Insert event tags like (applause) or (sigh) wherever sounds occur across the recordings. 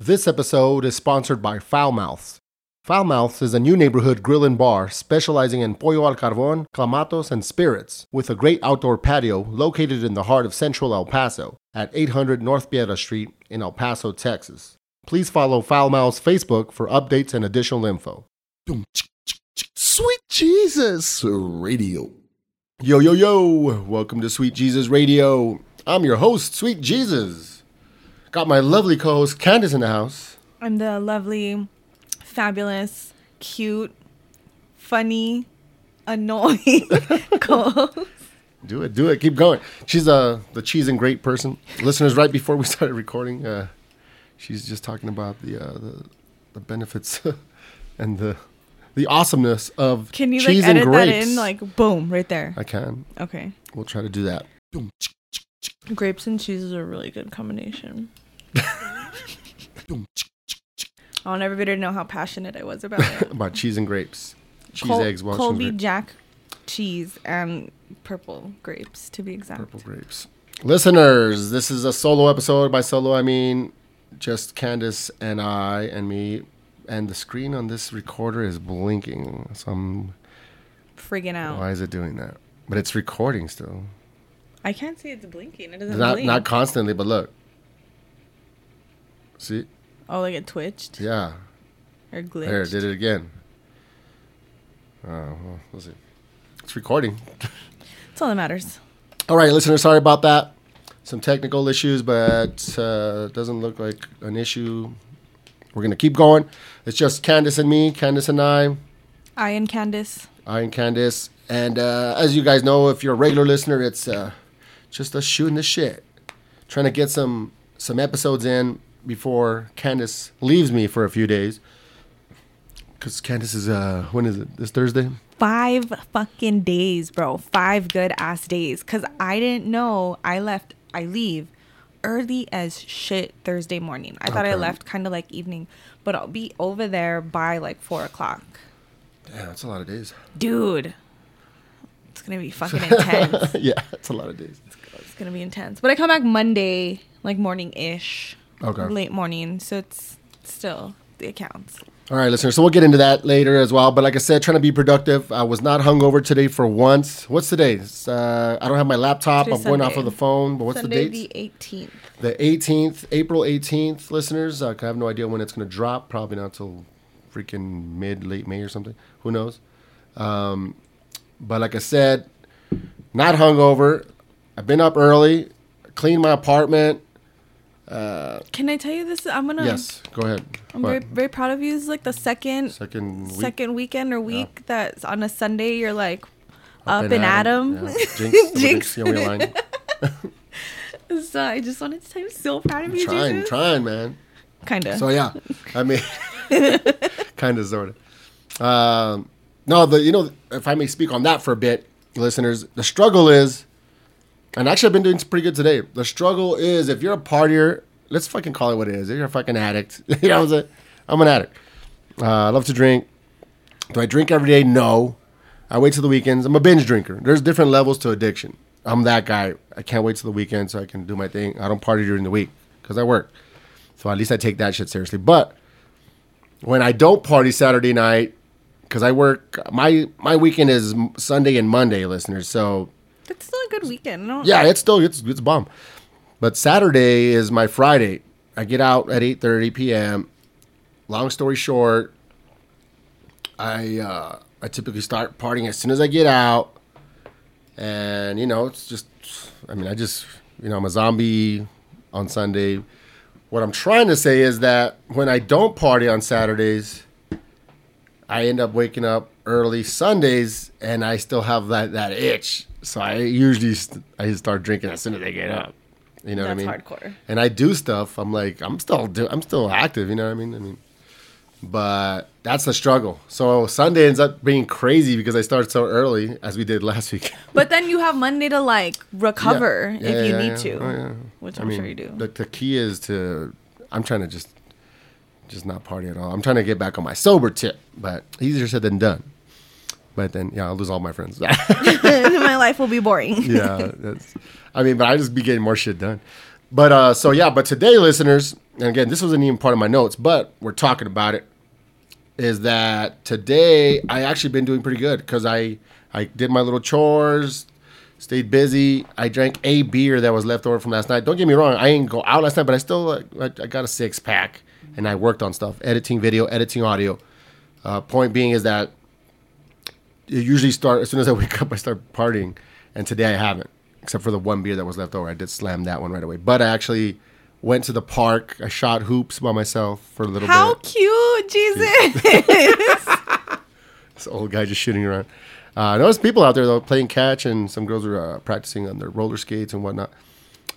This episode is sponsored by Fowl Mouths. Fowl Mouths is a new neighborhood grill and bar specializing in pollo al carbon, clamatos, and spirits, with a great outdoor patio located in the heart of central El Paso at 800 North Piedra Street in El Paso, Texas. Please follow Fowl Mouths Facebook for updates and additional info. Sweet Jesus Radio. Yo, yo, yo! Welcome to Sweet Jesus Radio. I'm your host, Sweet Jesus. Got my lovely co host, Candace, in the house. I'm the lovely, fabulous, cute, funny, annoying (laughs) co host. Do it, do it, keep going. She's uh, the cheese and grape person. Listeners, right before we (laughs) started recording, uh, she's just talking about the, uh, the, the benefits (laughs) and the the awesomeness of Can you cheese like edit and that in? Like, boom, right there. I can. Okay. We'll try to do that. Grapes and cheese is a really good combination. I want everybody to know how passionate I was about it. (laughs) About cheese and grapes. Cheese, Col- eggs, Welsh, and Colby grape- Jack cheese and purple grapes, to be exact. purple grapes. Listeners, this is a solo episode. By solo, I mean just Candace and I and me. And the screen on this recorder is blinking. So I'm, Freaking out. why is it doing that? But it's recording still. I can't see it's blinking. It doesn't Not blink. not constantly, but look. See? oh, like it twitched Yeah. or glitched. There, it did it again. Oh, well, we'll see. It's recording. (laughs) That's all that matters. All right, listeners, sorry about that. Some technical issues, but uh, it doesn't look like an issue. We're going to keep going. It's just Candace and me, Candace and I, I and Candace. I and Candace. And uh, as you guys know, if you're a regular listener, it's uh, just us shooting the shit. Trying to get some, some episodes in before Candace leaves me for a few days. Because Candace is, uh, when is it? This Thursday? Five fucking days, bro. Five good ass days. Cause I didn't know I left. I leave early as shit Thursday morning. I thought I left kind of like evening, but I'll be over there by like four o'clock. Damn, that's a lot of days. Dude, it's gonna be fucking (laughs) intense. yeah, that's a lot of days. it's gonna be intense. But I come back Monday, like morning ish. Okay. Late morning, so it's still the accounts. All right, listeners. So we'll get into that later as well. But like I said, trying to be productive. I was not hungover today for once. What's today? It's, uh, I don't have my laptop. Today's I'm going off of the phone. But what's Sunday the date? the eighteenth. The 18th, April 18th, listeners. Uh, I have no idea when it's going to drop. Probably not until freaking mid, late May or something. Who knows? Um, but like I said, not hungover. I've been up early, cleaned my apartment. Can I tell you this? I'm gonna. Yes, go ahead. I'm What? very, very proud of you. It's like the second second week. second weekend or week that's on a Sunday. You're like up, and and at 'em. Yeah. (laughs) Jinx. Jinx. Know line. (laughs) So I just wanted to say I'm so proud of you. trying, Jesus. trying, man. Kinda. So yeah, (laughs) I mean, kind of, sort of. Um, no, the you know, if I may speak on that for a bit, listeners, the struggle is, and actually I've been doing pretty good today. The struggle is if you're a partier, let's fucking call it what it is. If you're a fucking addict, (laughs) you know what I'm saying? I'm an addict. Uh, I love to drink. Do I drink every day? No. I wait till the weekends. I'm a binge drinker. There's different levels to addiction. I'm that guy. I can't wait till the weekend so I can do my thing. I don't party during the week because I work. So at least I take that shit seriously. But when I don't party Saturday night, because I work, my my weekend is Sunday and Monday, listeners. So That's still a good weekend. Don't- yeah, it's still it's it's bomb. But Saturday is my Friday. I get out at eight thirty p.m. Long story short, I uh, I typically start partying as soon as I get out, and you know it's just I mean I just you know I'm a zombie on Sunday. What I'm trying to say is that when I don't party on Saturdays, I end up waking up early Sundays, and I still have that that itch. So I usually st- I start drinking as soon as I get up. You know That's what I mean? hardcore. And I do stuff. I'm like I'm still do, I'm still active. You know what I mean? I mean, but that's the struggle. So Sunday ends up being crazy because I start so early, as we did (laughs) last week. But then you have Monday to like recover Yeah. if Yeah, you yeah, need yeah. to, Oh, yeah. which I I'm mean, sure you do. The, the key is to. I'm trying to just, just not party at all. I'm trying to get back on my sober tip, but easier said than done. But then, yeah, I'll lose all my friends. (laughs) (laughs) My life will be boring. (laughs) yeah, that's. I mean, but I just be getting more shit done. But uh, so yeah, but today, listeners, and again, this wasn't even part of my notes, but we're talking about it. Is that today I actually been doing pretty good because I I did my little chores, stayed busy. I drank a beer that was left over from last night. Don't get me wrong, I ain't go out last night, but I still uh, I, I got a six pack and I worked on stuff, editing video, editing audio. Uh, point being is that usually start as soon as I (laughs) wake up, I start partying, and today I haven't, except for the one beer that was left over. I did slam that one right away, but I actually went to the park. I shot hoops by myself for a little How bit. cute, Jesus! (laughs) This old guy just shooting around. Uh, I noticed people out there though playing catch, and some girls were uh, practicing on their roller skates and whatnot.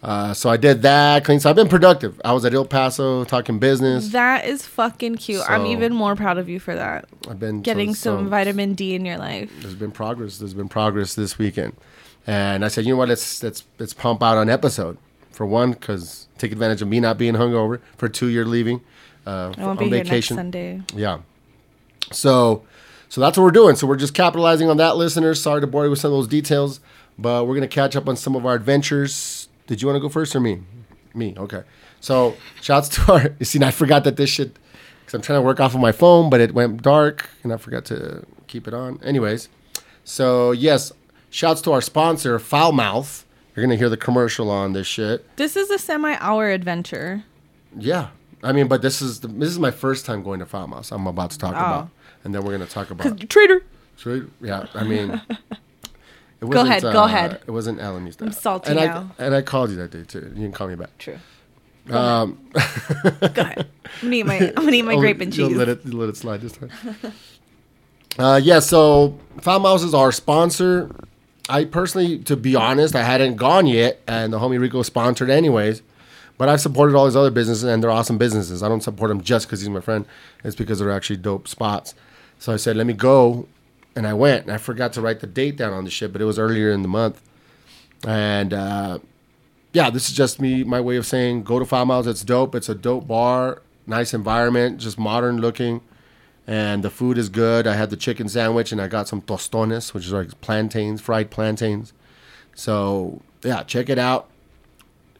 Uh, so I did that. Clean. So I've been productive. I was at El Paso talking business. that is fucking cute. I'm even more proud of you for that. I've been Getting so- some so- vitamin D in your life. there's been progress. There's been progress this weekend, and I said, you know what? Let's let's let's pump out an episode for one because take advantage of me not being hungover. For two, you're leaving uh, I won't on be here next vacation. Sunday. Yeah. So, so that's what we're doing. So we're just capitalizing on that, listeners. Sorry to bore you with some of those details, but we're gonna catch up on some of our adventures. Did you want to go first or me? Me. Okay. So, shouts to our. (laughs) You see, I forgot that this shit. Because I'm trying to work off of my phone, but it went dark, and I forgot to keep it on. Anyways, so yes, shouts to our sponsor, Fowl Mouth. You're gonna hear the commercial on this shit. This is a semi-hour adventure. Yeah. I mean, but this is the, this is my first time going to Fowl Mouth. I'm about to talk oh. about, and then we're gonna talk about. Traitor. So, yeah, I mean, (laughs) wasn't, ahead, go ahead. It wasn't Alameda. I'm salty and now. I, and I called you that day too. You didn't call me back. True. Um, (laughs) Go ahead. I'm gonna eat my I'm gonna eat my Oh, grape and cheese. Let it let it slide this time. (laughs) uh, yeah. So Fowl Mouth is our sponsor. I personally, to be honest, I hadn't gone yet, and the homie Rico sponsored anyways. But I've supported all these other businesses, and they're awesome businesses. I don't support them just because he's my friend. It's because they're actually dope spots. So I said, let me go, and I went. And I forgot to write the date down on the shit, but it was earlier in the month. And uh, yeah, this is just me, my way of saying go to Fowl Mouths. It's dope. It's a dope bar, nice environment, just modern looking, and the food is good. I had the chicken sandwich and I got some tostones, which is like plantains, fried plantains. So yeah, check it out.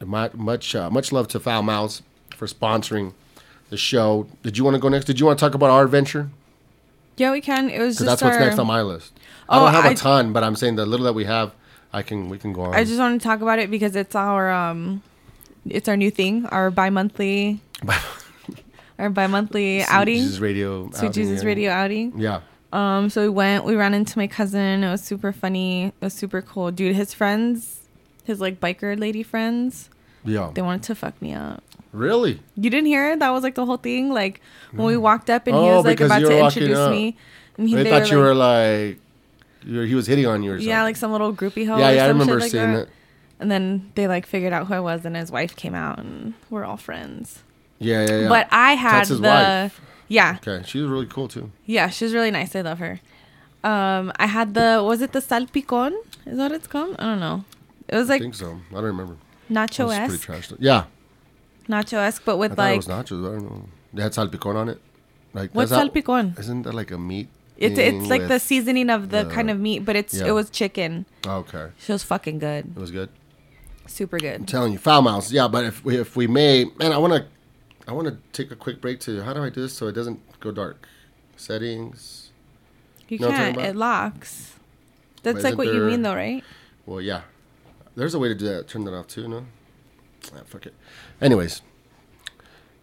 Much much, uh, much love to Fowl Mouths for sponsoring the show. Did you want to go next? Did you want to talk about our adventure? Yeah, we can. It was Because just that's what's our, next on my list. I Oh, don't have a I- ton, but I'm saying the little that we have, I can we can go on. I just want to talk about it because it's our um, it's our new thing, our bi-monthly, (laughs) our bi-monthly outing, Jesus Radio. Sweet outing, Jesus yeah. Radio outing. Yeah. Um, so we went, we ran into my cousin. It was super funny. It was super cool, dude. His friends, his like biker lady friends, Yeah. they wanted to fuck me up. Really? You didn't hear it? That was like the whole thing. Like when we walked up and he Oh, was like because about you to walking introduce up. me, and he They they thought you were like, you were, he was hitting on you or something. yeah, like some little groupie hoe. yeah, or yeah. I some shit remember like seeing that. that. And then they like figured out who I was, and his wife came out, and we're all friends. Yeah, yeah, yeah. But I had That's his the wife. yeah, okay, she was really cool too. yeah. She's really nice. I love her. Um, I had the was it the salpicon? Is that what it's called? I don't know. It was like. I like think so. I don't remember. Nacho was pretty esque, trash. Yeah, nacho esque, but I with thought like it was nachos. I don't know. They had salpicón on it. Like what's that's not- salpicon? Isn't that like a meat? It's it's like the seasoning of the, the- kind of meat, but it's yeah. it was chicken. Oh, okay, She was fucking good, it was good. super good. I'm telling you, Fowl Mouths. Yeah, but if we if we may, man, I want to, I want to take a quick break to. How do I do this so it doesn't go dark? Settings. You know can't. It locks. That's But like what you mean, though, right? Well, yeah. There's a way to do that. Turn that off too. No. Ah, fuck it. Anyways,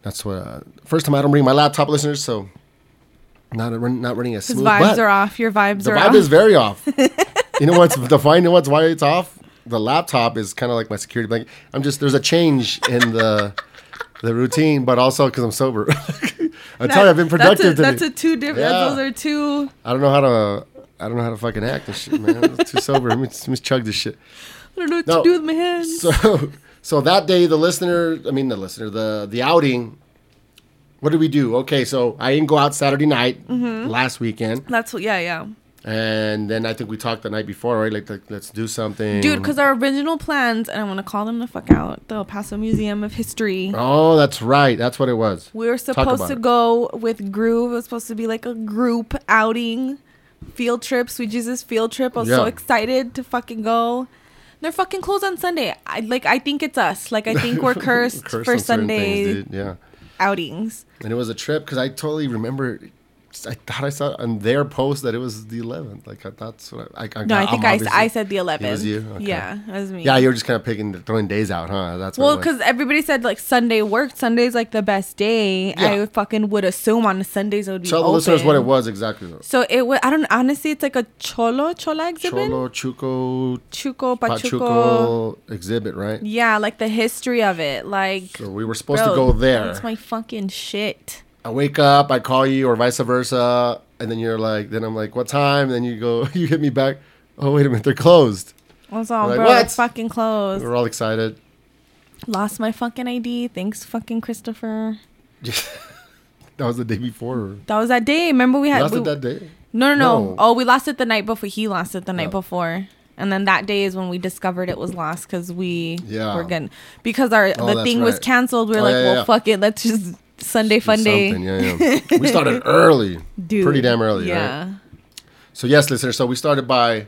that's what. Uh, first time I don't bring my laptop, listeners. So not a, run- not running as His smooth. vibes are off. Your vibes the are vibe off. is very off. (laughs) you know what's the fine? What's why it's off? The laptop is kind of like my security blanket. I'm just there's a change in the the routine, but also because I'm sober. (laughs) I tell you, I've been productive that's a, today. That's a two different. Yeah. Those are two. I don't know how to. I don't know how to fucking act and shit, man. I'm too sober. Let me, let me chug this shit. I don't know what No. to do with my hands. So, (laughs) so that day, the listener, I mean, the listener, the the outing. What did we do? Okay, so I didn't go out Saturday night Mm-hmm. last weekend, that's what. Yeah, yeah. and then I think we talked the night before, right? Like, like, let's do something, Dude, because our original plans, and I want to call them the fuck out, the El Paso Museum of History. Oh, that's right. That's what it was. We were supposed to it. go with Groove. It was supposed to be like a group outing, field trip, Sweet Jesus field trip. I was so excited to fucking go. They're fucking closed on Sunday. I like. I think it's us. Like I think we're (laughs) cursed, Cursed for on Sunday. things. Yeah. outings. And it was a trip because I totally remember. I thought I saw on their post that it was the 11th. Like I thought. So I, I, No, I think I, I said the 11th. It was you? Okay. Yeah, it was me. Yeah, you were just kind of picking, throwing days out, huh? That's Well, because everybody said like Sunday worked. Sunday's like the best day. Yeah. I fucking would assume on Sundays it would be Tell the open. listeners what it was exactly. Though. So it was. I don't honestly. It's like a cholo chola exhibit. Cholo Chuco Chuco Pachuco. Pachuco exhibit, right? Yeah, like the history of it. Like So we were supposed bro, to go there. That's my fucking shit. I wake up, I call you, or vice versa, and then you're like, then I'm like, what time? Then you go, (laughs) you hit me back. Oh wait a minute, they're closed. Was all, Like, bro, what? they're fucking closed. We're all excited. Lost my fucking ID. Thanks, fucking Christopher. (laughs) that was the day before. That was that day. Remember we had. Lost we- it that day. no, no, no, No. Oh, we lost it the night before. He lost it the night Oh. before. And then that day is when we discovered it was lost because we Yeah. were getting because our Oh, the thing was right. canceled. We are Oh, like, yeah, well, yeah. fuck it, let's just Sunday fun day, yeah, yeah. (laughs) we started early, dude. pretty damn early, Yeah, right? So yes, listeners. So we started by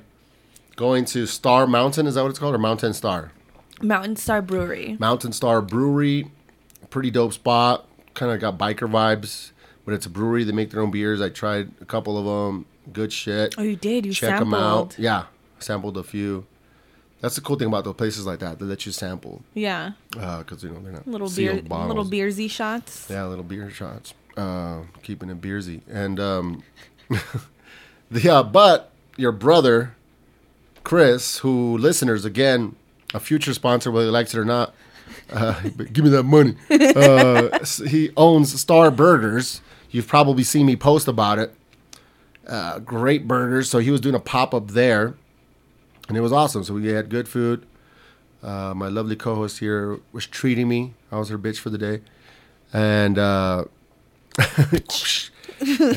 going to Star Mountain. Is that what it's called, or Mountain Star? Mountain Star Brewery. Mountain Star Brewery, pretty dope spot. Kind of got biker vibes, but it's a brewery. They make their own beers. I tried a couple of them. Good shit. Oh, you did. You Check sampled. them out. Yeah, sampled a few. That's the cool thing about the places like that. They let you sample Yeah, because you know they're not little beer, bottles. little beersy shots. Yeah, little beer shots. Uh, keeping it beersy. And um, (laughs) yeah, but your brother, Chris, who listeners again, a future sponsor, whether he likes it or not. Uh, (laughs) give me that money. Uh, (laughs) he owns Star Burgers. You've probably seen me post about it. Uh, great burgers. So he was doing a pop up there, and it was awesome. So we had good food. Uh, my lovely co-host here was treating me. I was her bitch for the day, and uh, (laughs)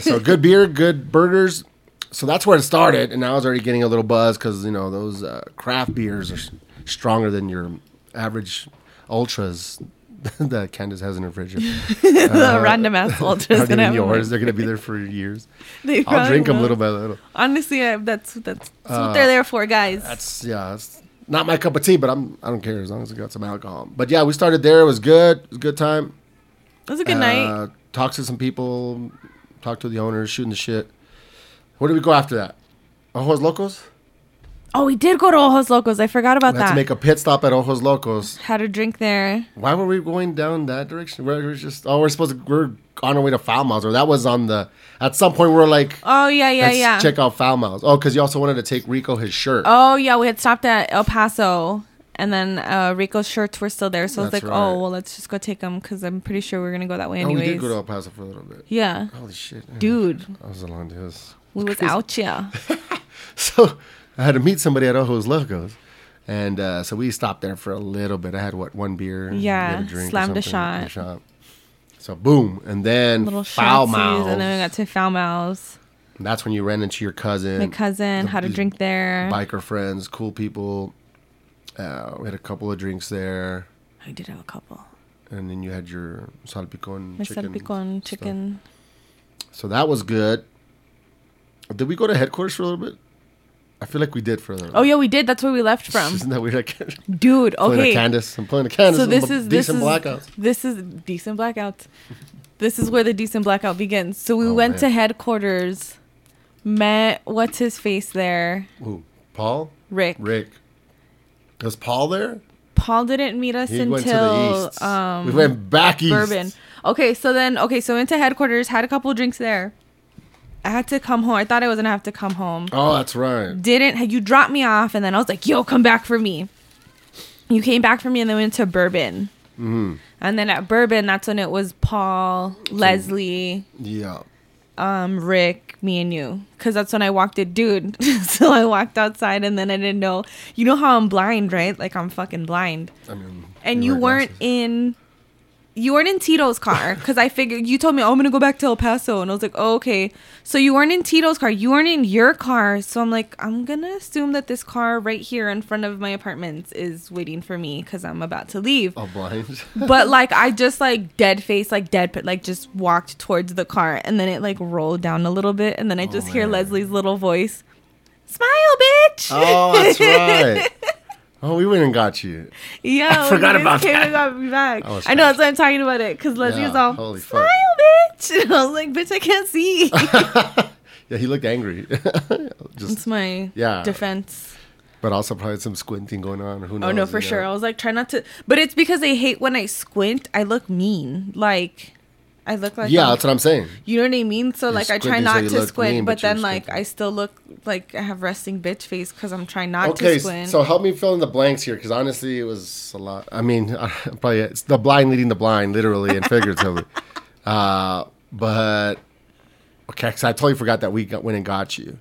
so good beer, good burgers. So that's where it started, and I was already getting a little buzz because you know those uh, craft beers are stronger than your average ultras (laughs) that Candace has in her fridge. (laughs) the random ass ultras Aren't gonna even have yours. They're gonna be there for years. (laughs) They I'll probably drink them little by little. Honestly, I, that's that's, that's Uh, what they're there for, guys. That's yeah, it's not my cup of tea, but I'm I don't care as long as it got some alcohol. But yeah, we started there. It was good. It was a good time. It was a good night. Uh, talked to some people, talked to the owners, shooting the shit. Where did we go after that? Ojos Locos? Oh, we did go to Ojos Locos. I forgot about We had that. to make a pit stop at Ojos Locos. Had a drink there. Why were we going down that direction? We're, we're just oh, we're supposed to we're on our way to Miles, or that was on the. At some point, we are like, Oh yeah, yeah, let's yeah. check out Miles. Oh, because you also wanted to take Rico his shirt. Oh yeah, we had stopped at El Paso, and then uh, Rico's shirts were still there. So I was like, right. oh well, let's just go take them because I'm pretty sure we're gonna go that way Oh, we anyways. did go to El Paso for a little bit. yeah, Holy shit, dude, That was a long day. It was- we was out yeah. (laughs) So I had to meet somebody at Ojos Locos. And uh, so we stopped there for a little bit. I had what one beer, Yeah, or slammed a something, shot. So boom, and then Little foul shotsies, and then we got to Fowl Mouths. That's when you ran into your cousin, My cousin the- had a drink there. biker friends, cool people. Uh, we had a couple of drinks there, I did have a couple. and then you had your salpicon My chicken. salpicon chicken. So that was good. Did we go to headquarters for a little bit? I feel like we did for a little. Oh yeah, we did. That's where we left from, (laughs) Isn't that weird? Like, (laughs) dude. playing a Okay, Candace. I'm playing a Candace. so this a is this decent is blackouts. this is decent blackout. this is where the decent blackout begins. So we Oh, went man. to headquarters, met what's his face there, Ooh, Paul, Rick. Rick. Was Paul there? Paul didn't meet us He went to until the east. um we went back east. bourbon. Okay, so then okay, so into headquarters, had a couple drinks there. I had to come home. I thought I was gonna have to come home. Oh, that's right. Didn't you dropped me off, and then I was like, "Yo, come back for me." You came back for me, and then went to bourbon. Mm-hmm. And then at bourbon, that's when it was Paul, Leslie, Yeah. um, Rick, me, and you. Because that's when I walked it, dude. (laughs) so I walked outside, and then I didn't know. You know how I'm blind, right? Like I'm fucking blind. I mean, And you weren't glasses. in. You weren't in Tito's car because I figured you told me oh, I'm gonna go back to El Paso and I was like oh, okay so you weren't in Tito's car you weren't in your car so I'm like I'm gonna assume that this car right here in front of my apartments is waiting for me because I'm about to leave Oh, blind. (laughs) but like I just like dead face, like dead, but like just walked towards the car, and then it like rolled down a little bit, and then I oh just hear Oh, man. Leslie's little voice, "Smile, bitch." oh, that's right. (laughs) Oh, we went and got you. Yeah, I forgot when about came that. and got me back. I I know that's why I'm talking about it because Leslie Yeah, was all holy smile, fuck." bitch. And (laughs) I was like, bitch, I can't see. (laughs) Yeah, he looked angry. (laughs) Just, it's my Yeah. defense. but also probably some squinting going on. Who knows? Oh no, you for know? sure. I was like, try not to. But it's because they hate when I squint. I look mean. Like, I look like Yeah, I'm- that's what I'm saying. You know what I mean? So You're like I try so not to squint, mean, but, but then like squinting. I still look like I have resting bitch face because I'm trying not Okay, to squint. so help me fill in the blanks here, because honestly, it was a lot. I mean, I, (laughs) probably it's the blind leading the blind, literally and figuratively. (laughs) uh, but okay, because I totally forgot that we got, went and got you.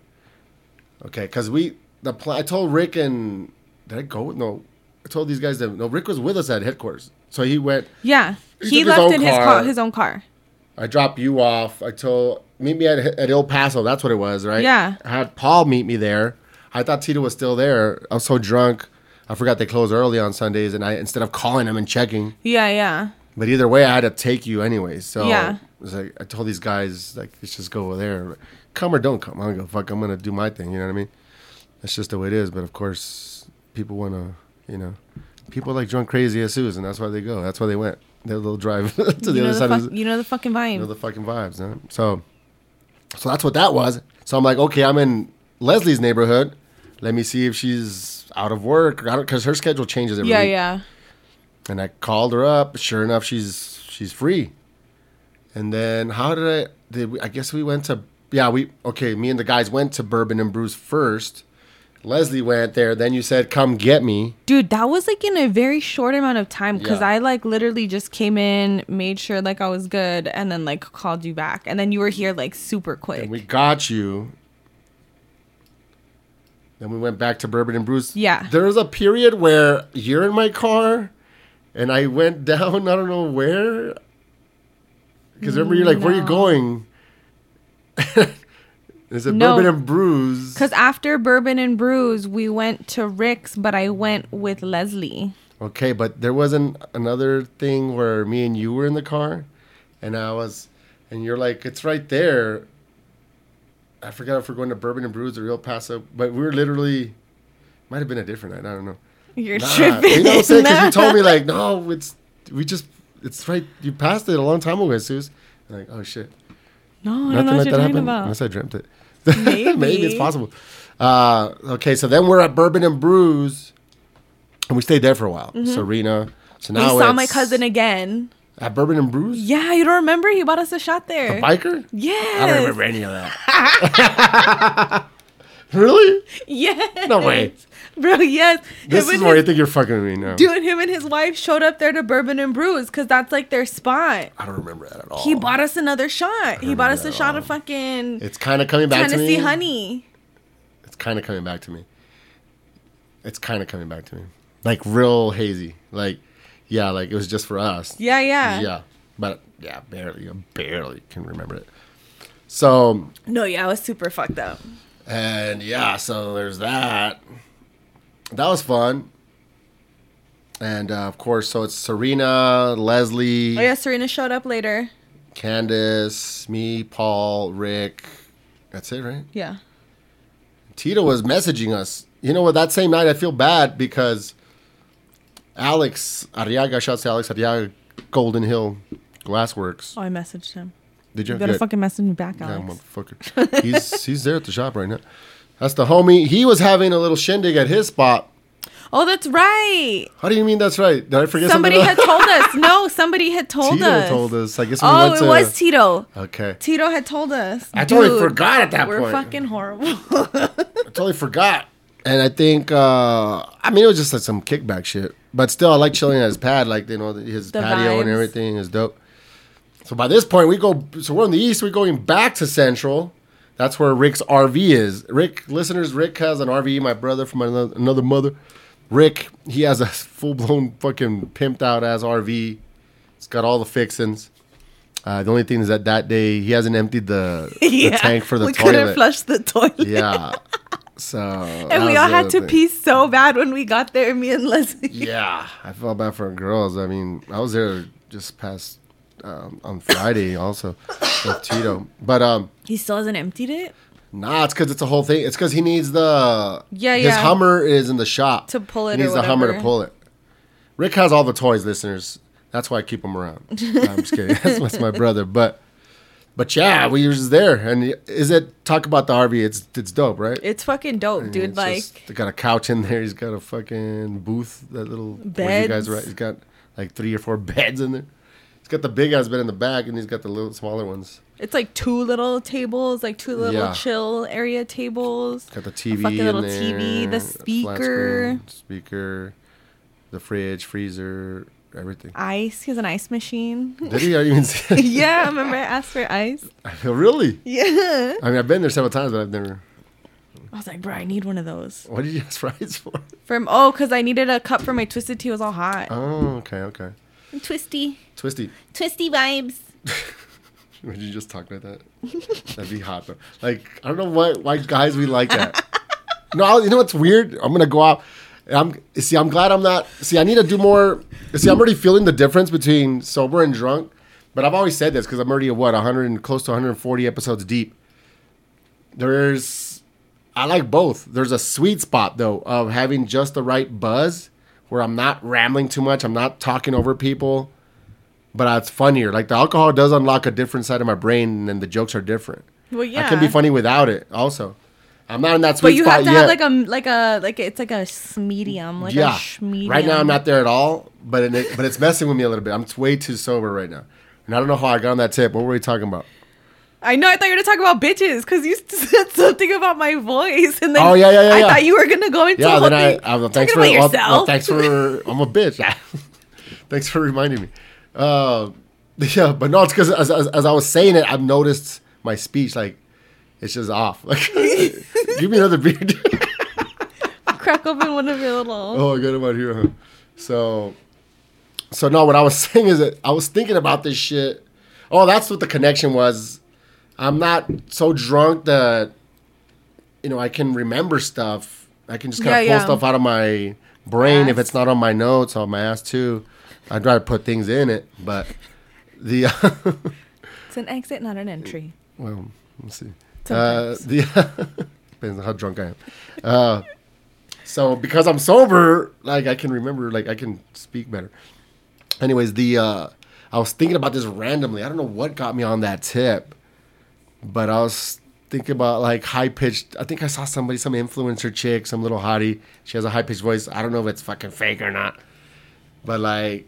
Okay, because we the pl- I told Rick and did I go? No, I told these guys that no. Rick was with us at headquarters, so he went. yeah, He he, left in his car. car, his own car. I dropped you off. I told meet me at at El Paso. That's what it was, right? Yeah. I had Paul meet me there. I thought Tito was still there. I was so drunk. I forgot they close early on Sundays, and I instead of calling him and checking. Yeah, yeah. But either way, I had to take you anyway. So Yeah. it was like I told these guys like let's just go over there. Come or don't come. I don't a fuck. I'm gonna do my thing. You know what I mean? That's just the way it is. But of course, people wanna, you know, people like drunk crazy as Susan. That's why they go. That's why they went. Their little drive (laughs) to the you, other the side. fuck, of the, you know the fucking vibe. you know the fucking vibes, huh? So, so that's what that was. So I'm like, okay, I'm in Leslie's neighborhood. Let me see if she's out of work because her schedule changes every yeah, week. yeah. And I called her up. Sure enough, she's she's free. And then how did I? Did we, I guess we went to yeah we okay. Me and the guys went to Bourbon and Brews first. Leslie went there. Then you said, "Come get me." Dude, that was like in a very short amount of time because Yeah. I like literally just came in, made sure like I was good, and then like called you back, and then you were here like super quick. And we got you. Then we went back to Bourbon and Brews. Yeah. There was a period where you're in my car and I went (laughs) down, I don't know where. Because remember, you're like, where are you going? (laughs) Is it No. Bourbon and Brews? Because after Bourbon and Brews, we went to Rick's, but I went with Leslie. Okay, but there wasn't another thing where me and you were in the car and I was, and you're like, it's right there. I forgot if we're going to Bourbon and Brews or El Paso, but we were literally, might have been a different night. I don't know. You're Nah, tripping. You know what I'm saying? Because you told me (laughs) like, no, it's we just it's right. You passed it a long time ago, Jesus. I'm like, oh shit, no, I don't know what you're talking about. Unless I dreamt it. Maybe. (laughs) Maybe it's possible. Uh, okay, so then we're at Bourbon and Brews, and we stayed there for a while. Serena. So now We now saw my cousin again. at Bourbon and Brews. Yeah, you don't remember? He bought us a shot there. Biker. yes. I don't remember any of that. (laughs) (laughs) really? Yes. No way. Bro, yes. This Him is where his- you think you're fucking with me now. Dude, him and his wife showed up there to Bourbon and Brews because that's like their spot. I don't remember that at all. He bought us another shot. He bought us a shot that of fucking It's kind of coming back to Tennessee me. honey. It's kind of coming back to me. It's kind of coming back to me. Like real hazy. Like, yeah, like it was just for us. Yeah, yeah. Yeah. But yeah, barely. I barely can remember it. So, No, yeah, I was super fucked up. And yeah, so there's that. That was fun. And uh, of course, so it's Serena, Leslie, Oh yeah, Serena showed up later. Candace, me, Paul, Rick. That's it, right? Yeah. Tito was messaging us. You know what? That same night, I feel bad because Alex Arriaga, shouts to Alex Arriaga, Golden Hill Glassworks. Oh, I messaged him. Did you? You gotta Good. fucking message me back, Yeah, Alex. motherfucker. he's he's there at the shop right now. That's the homie. He was having a little shindig at his spot. oh, that's right. How do you mean that's right? Did I forget Somebody something? had told (laughs) us. No, somebody had told Tito us. Tito told us. I guess we Oh, went it to. was Tito. okay, Tito had told us. I totally Dude, forgot at that point. We're fucking horrible. (laughs) I totally forgot. And I think, uh I mean, it was just like some kickback shit. But still, I like chilling at his pad, like you know, his The patio and everything is dope. So by this point, we go. So we're in the east. We're going back to Central. That's where Rick's RV is. Rick, listeners, Rick has an RV. My brother from another, another mother. Rick, he has a (laughs) full blown fucking pimped out ass RV. It's got all the fixings. Uh, the only thing is that that day he hasn't emptied the, (laughs) the tank for the we toilet. couldn't flush the toilet. Yeah. (laughs) So And we all had to pee so bad when we got there, me and Leslie. Yeah, I felt bad for girls. I mean, I was there just past um, on Friday also with Tito, but um, He still hasn't emptied it? Nah, it's because it's a whole thing. It's because he needs the Yeah, His yeah. Hummer is in the shop To pull it He needs the Hummer to pull it. Rick has all the toys, listeners. That's why I keep him around. (laughs) No, I'm just kidding. (laughs) That's, that's my brother. But but yeah, we were just there. And is it talk about the RV? It's it's dope, right? It's fucking dope, dude. It's like just- they got a couch in there. He's got a fucking booth. That little where you guys right. He's got like three or four (laughs) beds in there. Got the big ass bed in the back, and he's got the little smaller ones. it's like two little tables, like two little Yeah. chill area tables. Got the TV, fucking in little there, TV, the flat speaker. screen, speaker, the fridge, freezer, everything. Ice. He has an ice machine. Did he? I didn't even see. (laughs) yeah, I remember I asked for ice. (laughs) really? Yeah. I mean, I've been there several times, but I've never. I was like, bro, I need one of those. What did you ask for ice for? From oh, cause I needed a cup for my twisted tea. It was all hot. Oh, okay, okay. Twisty, Twisty. twisty vibes. (laughs) Would you just talk like that? That'd be hot though. Like I don't know why why guys we like that. (laughs) no, you know what's weird? I'm gonna go out. I'm see. I'm glad I'm not. See, I need to do more. See, I'm already feeling the difference between sober and drunk. But I've always said this because I'm already at what 100 and close to 140 episodes deep. There's, I like both. There's a sweet spot though of having just the right buzz, where I'm not rambling too much. I'm not talking over people but it's funnier. Like the alcohol does unlock a different side of my brain, and the jokes are different. Well, yeah. I can be funny without it. Also, I'm not in that sweet But you have to yet. have like a like a like it's like a medium, like yeah, a medium. right now I'm not there at all. But it, but it's messing with me a little bit. I'm way too sober right now, and I don't know how I got on that tip. What were we talking about? I know. I thought you were gonna talk about bitches because you (laughs) said something about my voice, and then Oh, yeah, yeah, yeah, I yeah. thought you were gonna go into Yeah, then I, I well, thanks for well, yourself. well, thanks for (laughs) I'm a bitch. (laughs) thanks for reminding me. Uh, (laughs) yeah, but no, it's because as, as, as I was saying it, I've noticed my speech like it's just off. (laughs) Like, (laughs) give me another beer. Crack open one of your little. Oh, I got him out here. Huh? So, so no. What I was saying is that I was thinking about this shit. Oh, that's what the connection was. I'm not so drunk that you know I can remember stuff. I can just kind of Yeah, pull yeah. stuff out of my brain if it's not on my notes on my ass too. I try to put things in it, but the (laughs) It's an exit, not an entry. well, let's see. Uh, the (laughs) depends on how drunk I am. Uh, so because I'm sober, like I can remember, like I can speak better. Anyways, the uh, I was thinking about this randomly. I don't know what got me on that tip, but I was thinking about like high pitched. I think I saw somebody, some influencer chick, some little hottie. She has a high pitched voice. I don't know if it's fucking fake or not, but like,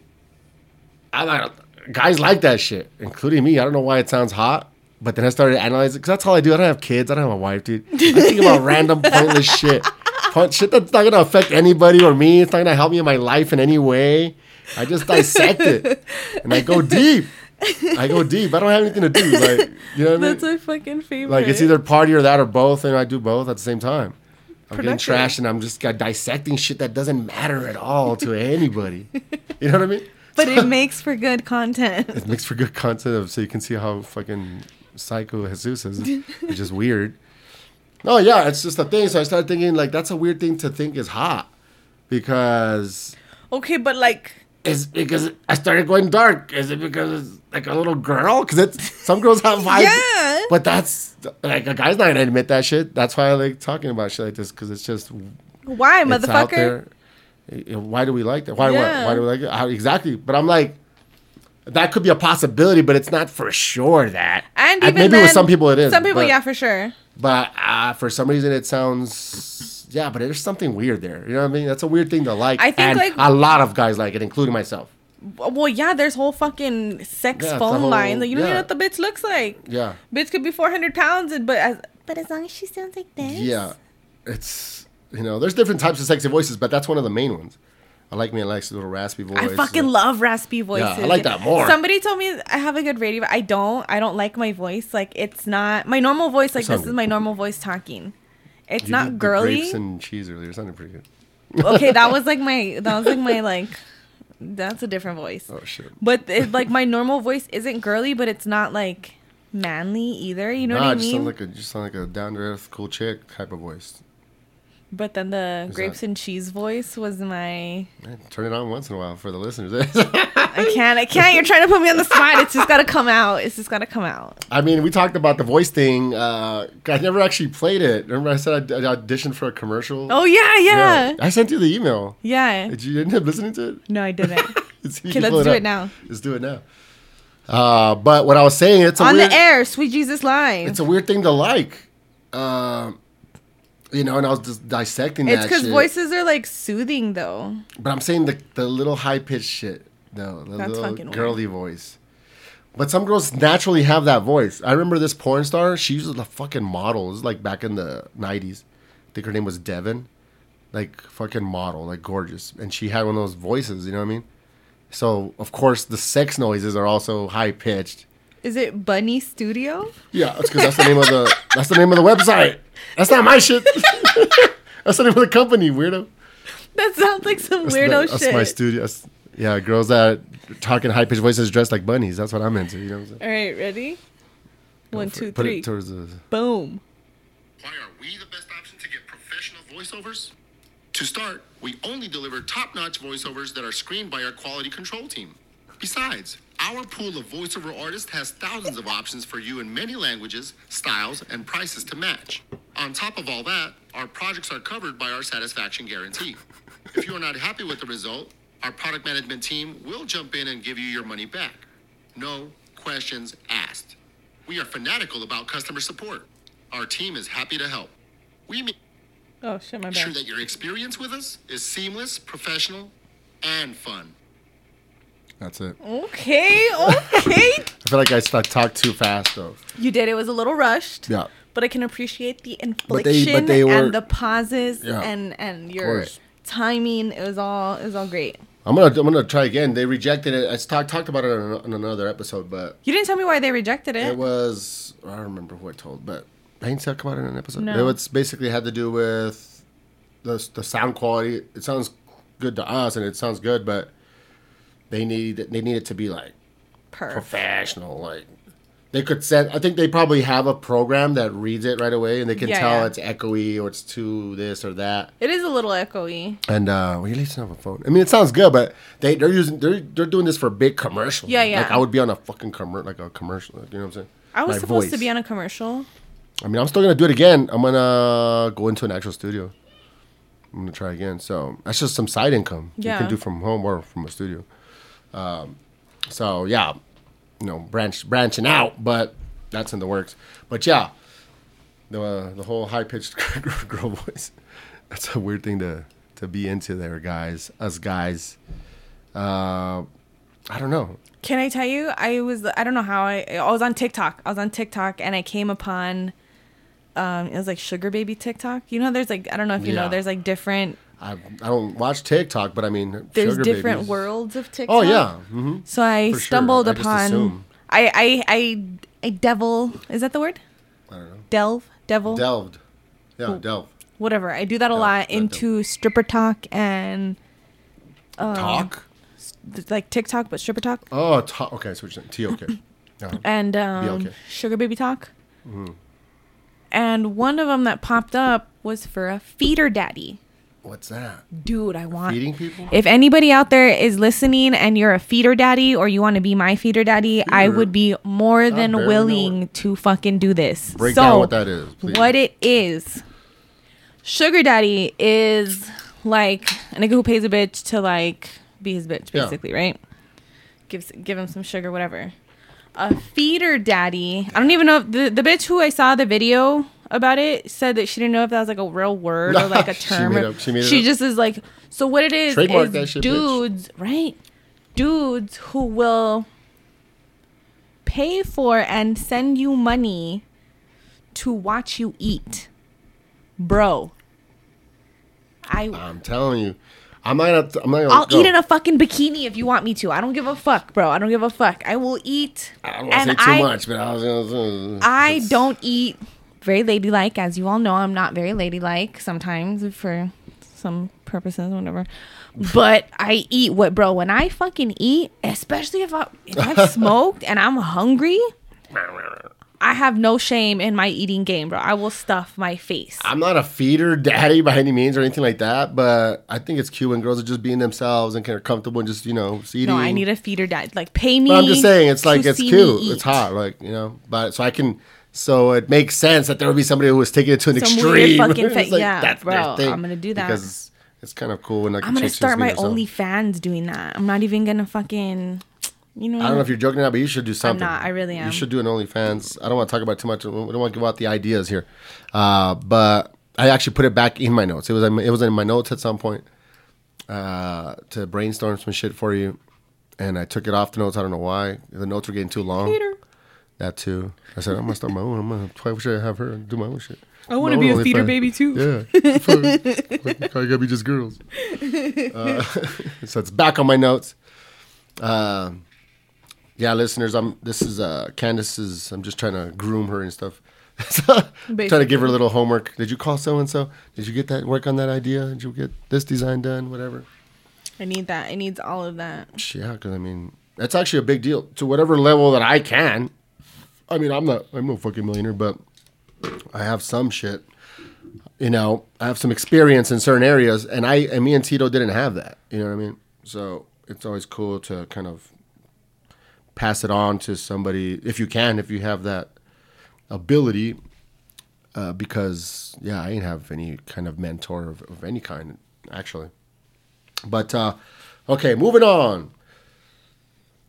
I like guys like that shit, including me. I don't know why it sounds hot. But then I started analyzing because that's all I do. I don't have kids. I don't have a wife, dude. I think (laughs) about random pointless shit, Point- shit that's not gonna affect anybody or me. It's not gonna help me in my life in any way. I just dissect it and I go (laughs) deep. I go deep. I don't have anything to do. Like you know what I mean? That's my fucking favorite. Like it's either party or that or both, and I do both at the same time. I'm getting Productive. trashed and I'm just dissecting shit that doesn't matter at all to anybody. You know what I mean? But it (laughs) makes for good content. It makes for good content of so you can see how fucking psycho Jesus is. It's just weird. Oh yeah, it's just a thing. So I started thinking like that's a weird thing to think is hot because Okay, but like, is because I started going dark. Is it because it's like a little girl? Because it's some girls have vibes. Yeah. But that's like a guy's not gonna admit that shit. That's why I like talking about shit like this because it's just why, it's motherfucker? Eh, Why do we like that? Why, Yeah. why, why do we like it? How, exactly. But I'm like, that could be a possibility, but it's not for sure that. And even maybe then, with some people it is. Some people, but, yeah, for sure. But uh, for some reason, it sounds yeah. But there's something weird there. You know what I mean? That's a weird thing to like. I think, and like- a lot of guys like it, including myself. Well, yeah, there's whole fucking sex Yeah, phone whole- line. Like, you don't yeah. know what the bitch looks like. Yeah. Bitch could be 400 pounds, and but as but as long as she sounds like this. Yeah, it's you know, there's different types of sexy voices, but that's one of the main ones. I like me and Alexa's little raspy voice. I fucking love raspy voices. Yeah, I like that more. Somebody told me I have a good radio. but I don't. I don't like my voice. Like it's not my normal voice. Like this is my normal voice talking. It's You not girly. Grapes and cheese earlier. Sounded pretty good. okay, that was like (laughs) my. That was like my like. That's a different voice. Oh shit. But it, like my normal voice isn't girly, but it's not like manly either. You know nah, what I it just sound like a just sound like a down to earth cool chick type of voice. But then the Is grapes that- and cheese voice was my. Turn it on once in a while for the listeners. I can't. I can't. You're trying to put me on the spot. It's just gotta come out. It's just gotta come out. I mean, we talked about the voice thing. Uh, I never actually played it. Remember, I said I, I auditioned for a commercial. Oh yeah, yeah, I sent you the email. yeah. Did you end up listening to it? No, I didn't. (laughs) It's- you Okay, can let's pull do up. it now. Let's do it now. Uh, but what I was saying, it's a on weird, the air, sweet Jesus live. It's a weird thing to like. Um, you know, and I was just dissecting It's that because voices are like soothing though. But I'm saying the the little high pitched shit. though, the That's little fucking weird. girly voice. But some girls naturally have that voice. I remember this porn star. She was a fucking model. It was like back in the '90s. I think her name was Devin. Like fucking model, like gorgeous, and she had one of those voices. You know what I mean? So of course the sex noises are also high pitched. Is it Bunny Studio? Yeah, that's because that's the name of the that's the name of the website. That's not my shit. (laughs) that's the name of the company, weirdo. That sounds like some That's weirdo the- that's shit. my studio. That's- yeah, girls that talk in high pitched voices dressed like bunnies. That's what I'm into. You know what I'm saying? All right, ready? One, For- two, Put three. it towards the. Boom. Why are we the best option to get professional voiceovers? To start, we only deliver top notch voiceovers that are screened by our quality control team. Besides, our pool of voiceover artists has thousands of options for you in many languages, styles, and prices to match. On top of all that, our projects are covered by our satisfaction guarantee. If you are not happy with the result, our product management team will jump in and give you your money back. No questions asked. We are fanatical about customer support. Our team is happy to help. We make Oh sure that your experience with us is seamless, professional, and fun. That's it. Okay, okay. (laughs) I feel like I talked too fast though. you did. It was a little rushed. Yeah. But I can appreciate the But they- inflection but they were- and the pauses Yeah, and and your timing. It was all it was all great. I'm gonna I'm gonna try again. They rejected it. I talked talked about it in, in another episode, but You didn't tell me why they rejected it. it was I don't remember who I told, but I didn't talk about it in an episode. No. It was basically had to do with the the sound quality. It sounds good to us, and it sounds good, but they need they need it to be like Perf. professional. Like they could set. I think they probably have a program that reads it right away, and they can Yeah, tell yeah. it's echoey or it's too this or that. It is a little echoey. And uh, well, at least have a phone. I mean, it sounds good, but they they're using they're they're doing this for big commercials. Yeah, yeah. Like I would be on a fucking commercial, like a commercial. You know what I'm saying? I was My supposed to be on a commercial. I mean, I'm still gonna do it again. I'm gonna go into an actual studio. I'm gonna try again. So that's just some side income you can do from home or from a studio. Um, so yeah, you know, branch branching out, but that's in the works. But yeah, the uh, the whole high pitched (laughs) girl voice. That's a weird thing to to be into there, guys. Us guys. Uh, I don't know. Can I tell you? I was I don't know how I I was on TikTok. I was on TikTok and I came upon um it was like sugar baby TikTok. You know there's like I don't know if you Yeah. know there's like different I I don't watch TikTok, but I mean, there's sugar different babies. worlds of TikTok. Oh yeah. hmm So I For stumbled just upon. I I I I devil is that the word? I don't know. Delve, devil, Delved. Yeah, delved. whatever. I do that a Delve, lot into stripper talk and Um, Talk? like TikTok but stripper talk Oh, talk. Okay, so you're saying T-O-K. Yeah. and um, sugar baby talk. Mm-hmm. And one of them that popped up was for a feeder daddy. What's that? Dude, I want Feeding people? If anybody out there is listening and you're a feeder daddy or you want to be my feeder daddy, I would be more than willing to fucking do this. Break so, down what that is, please. What it is. Sugar daddy is like a nigga who pays a bitch to like be his bitch, Yeah. basically, right? Gives give him some sugar, whatever. A feeder daddy. I don't even know if the the bitch who I saw the video about it said that she didn't know if that was like a real word or like a (laughs) term. She made up- she made she just is like so what it is Trademark is that shit, bitch. dudes, right? Dudes who will pay for and send you money to watch you eat. Bro. I I'm telling you. I'm not gonna, I'm not gonna I'll go. eat in a fucking bikini if you want me to. I don't give a fuck, bro. I don't give a fuck. I will eat. I don't want to say too much, but I was gonna I don't eat very ladylike, as you all know. I'm not very ladylike sometimes for some purposes, whatever. But I eat what, bro. When I fucking eat, especially if I if I've (laughs) smoked and I'm hungry, I have no shame in my eating game, bro. I will stuff my face. I'm not a feeder daddy (laughs) by any means or anything like that, but I think it's cute when girls are just being themselves and kind of comfortable and just you know eating. no, I need a feeder dad. Like pay me. But I'm just saying, it's like it's cute, it's hot, like you know. But so I can, so it makes sense that there would be somebody who was taking it to an Some weird extreme. (laughs) fucking fa- like, yeah, that's bro, thing. I'm gonna do that. because it's, kind of cool when like I'm gonna start my OnlyFans doing that. I'm not even gonna fucking, you know. I don't know if you're joking or not, but you should do something. not, I really am. You should do an OnlyFans. I don't want to talk about too much. We don't want to give out the ideas here, uh, but I actually put it back in my notes. It was in my- it was in my notes at some point uh, to brainstorm some shit for you, and I took it off the notes. I don't know why. The notes were getting too long. Peter. That too. I said I'm gonna start my own. I'm gonna. Why should I have her do my own shit? I want to My be a feeder OnlyFans. baby too. Yeah. Fuck. Like, I gotta be just girls. Uh, (laughs) so it's back on my notes. Um, yeah, listeners, I'm. This is uh, Candace's. I'm just trying to groom her and stuff. (laughs) trying to give her a little homework. Did you call so and so? Did you get that work on that idea? Did you get this design done? Whatever. I need that. It needs all of that. Yeah, because I mean, that's actually a big deal to whatever level that I can. I mean, I'm not, I'm no fucking millionaire, but I have some shit. You know, I have some experience in certain areas, and I and me and Tito didn't have that. You know what I mean? So it's always cool to kind of pass it on to somebody if you can, if you have that ability. Uh, because yeah, I didn't have any kind of mentor of, of any kind actually. But uh, okay, moving on.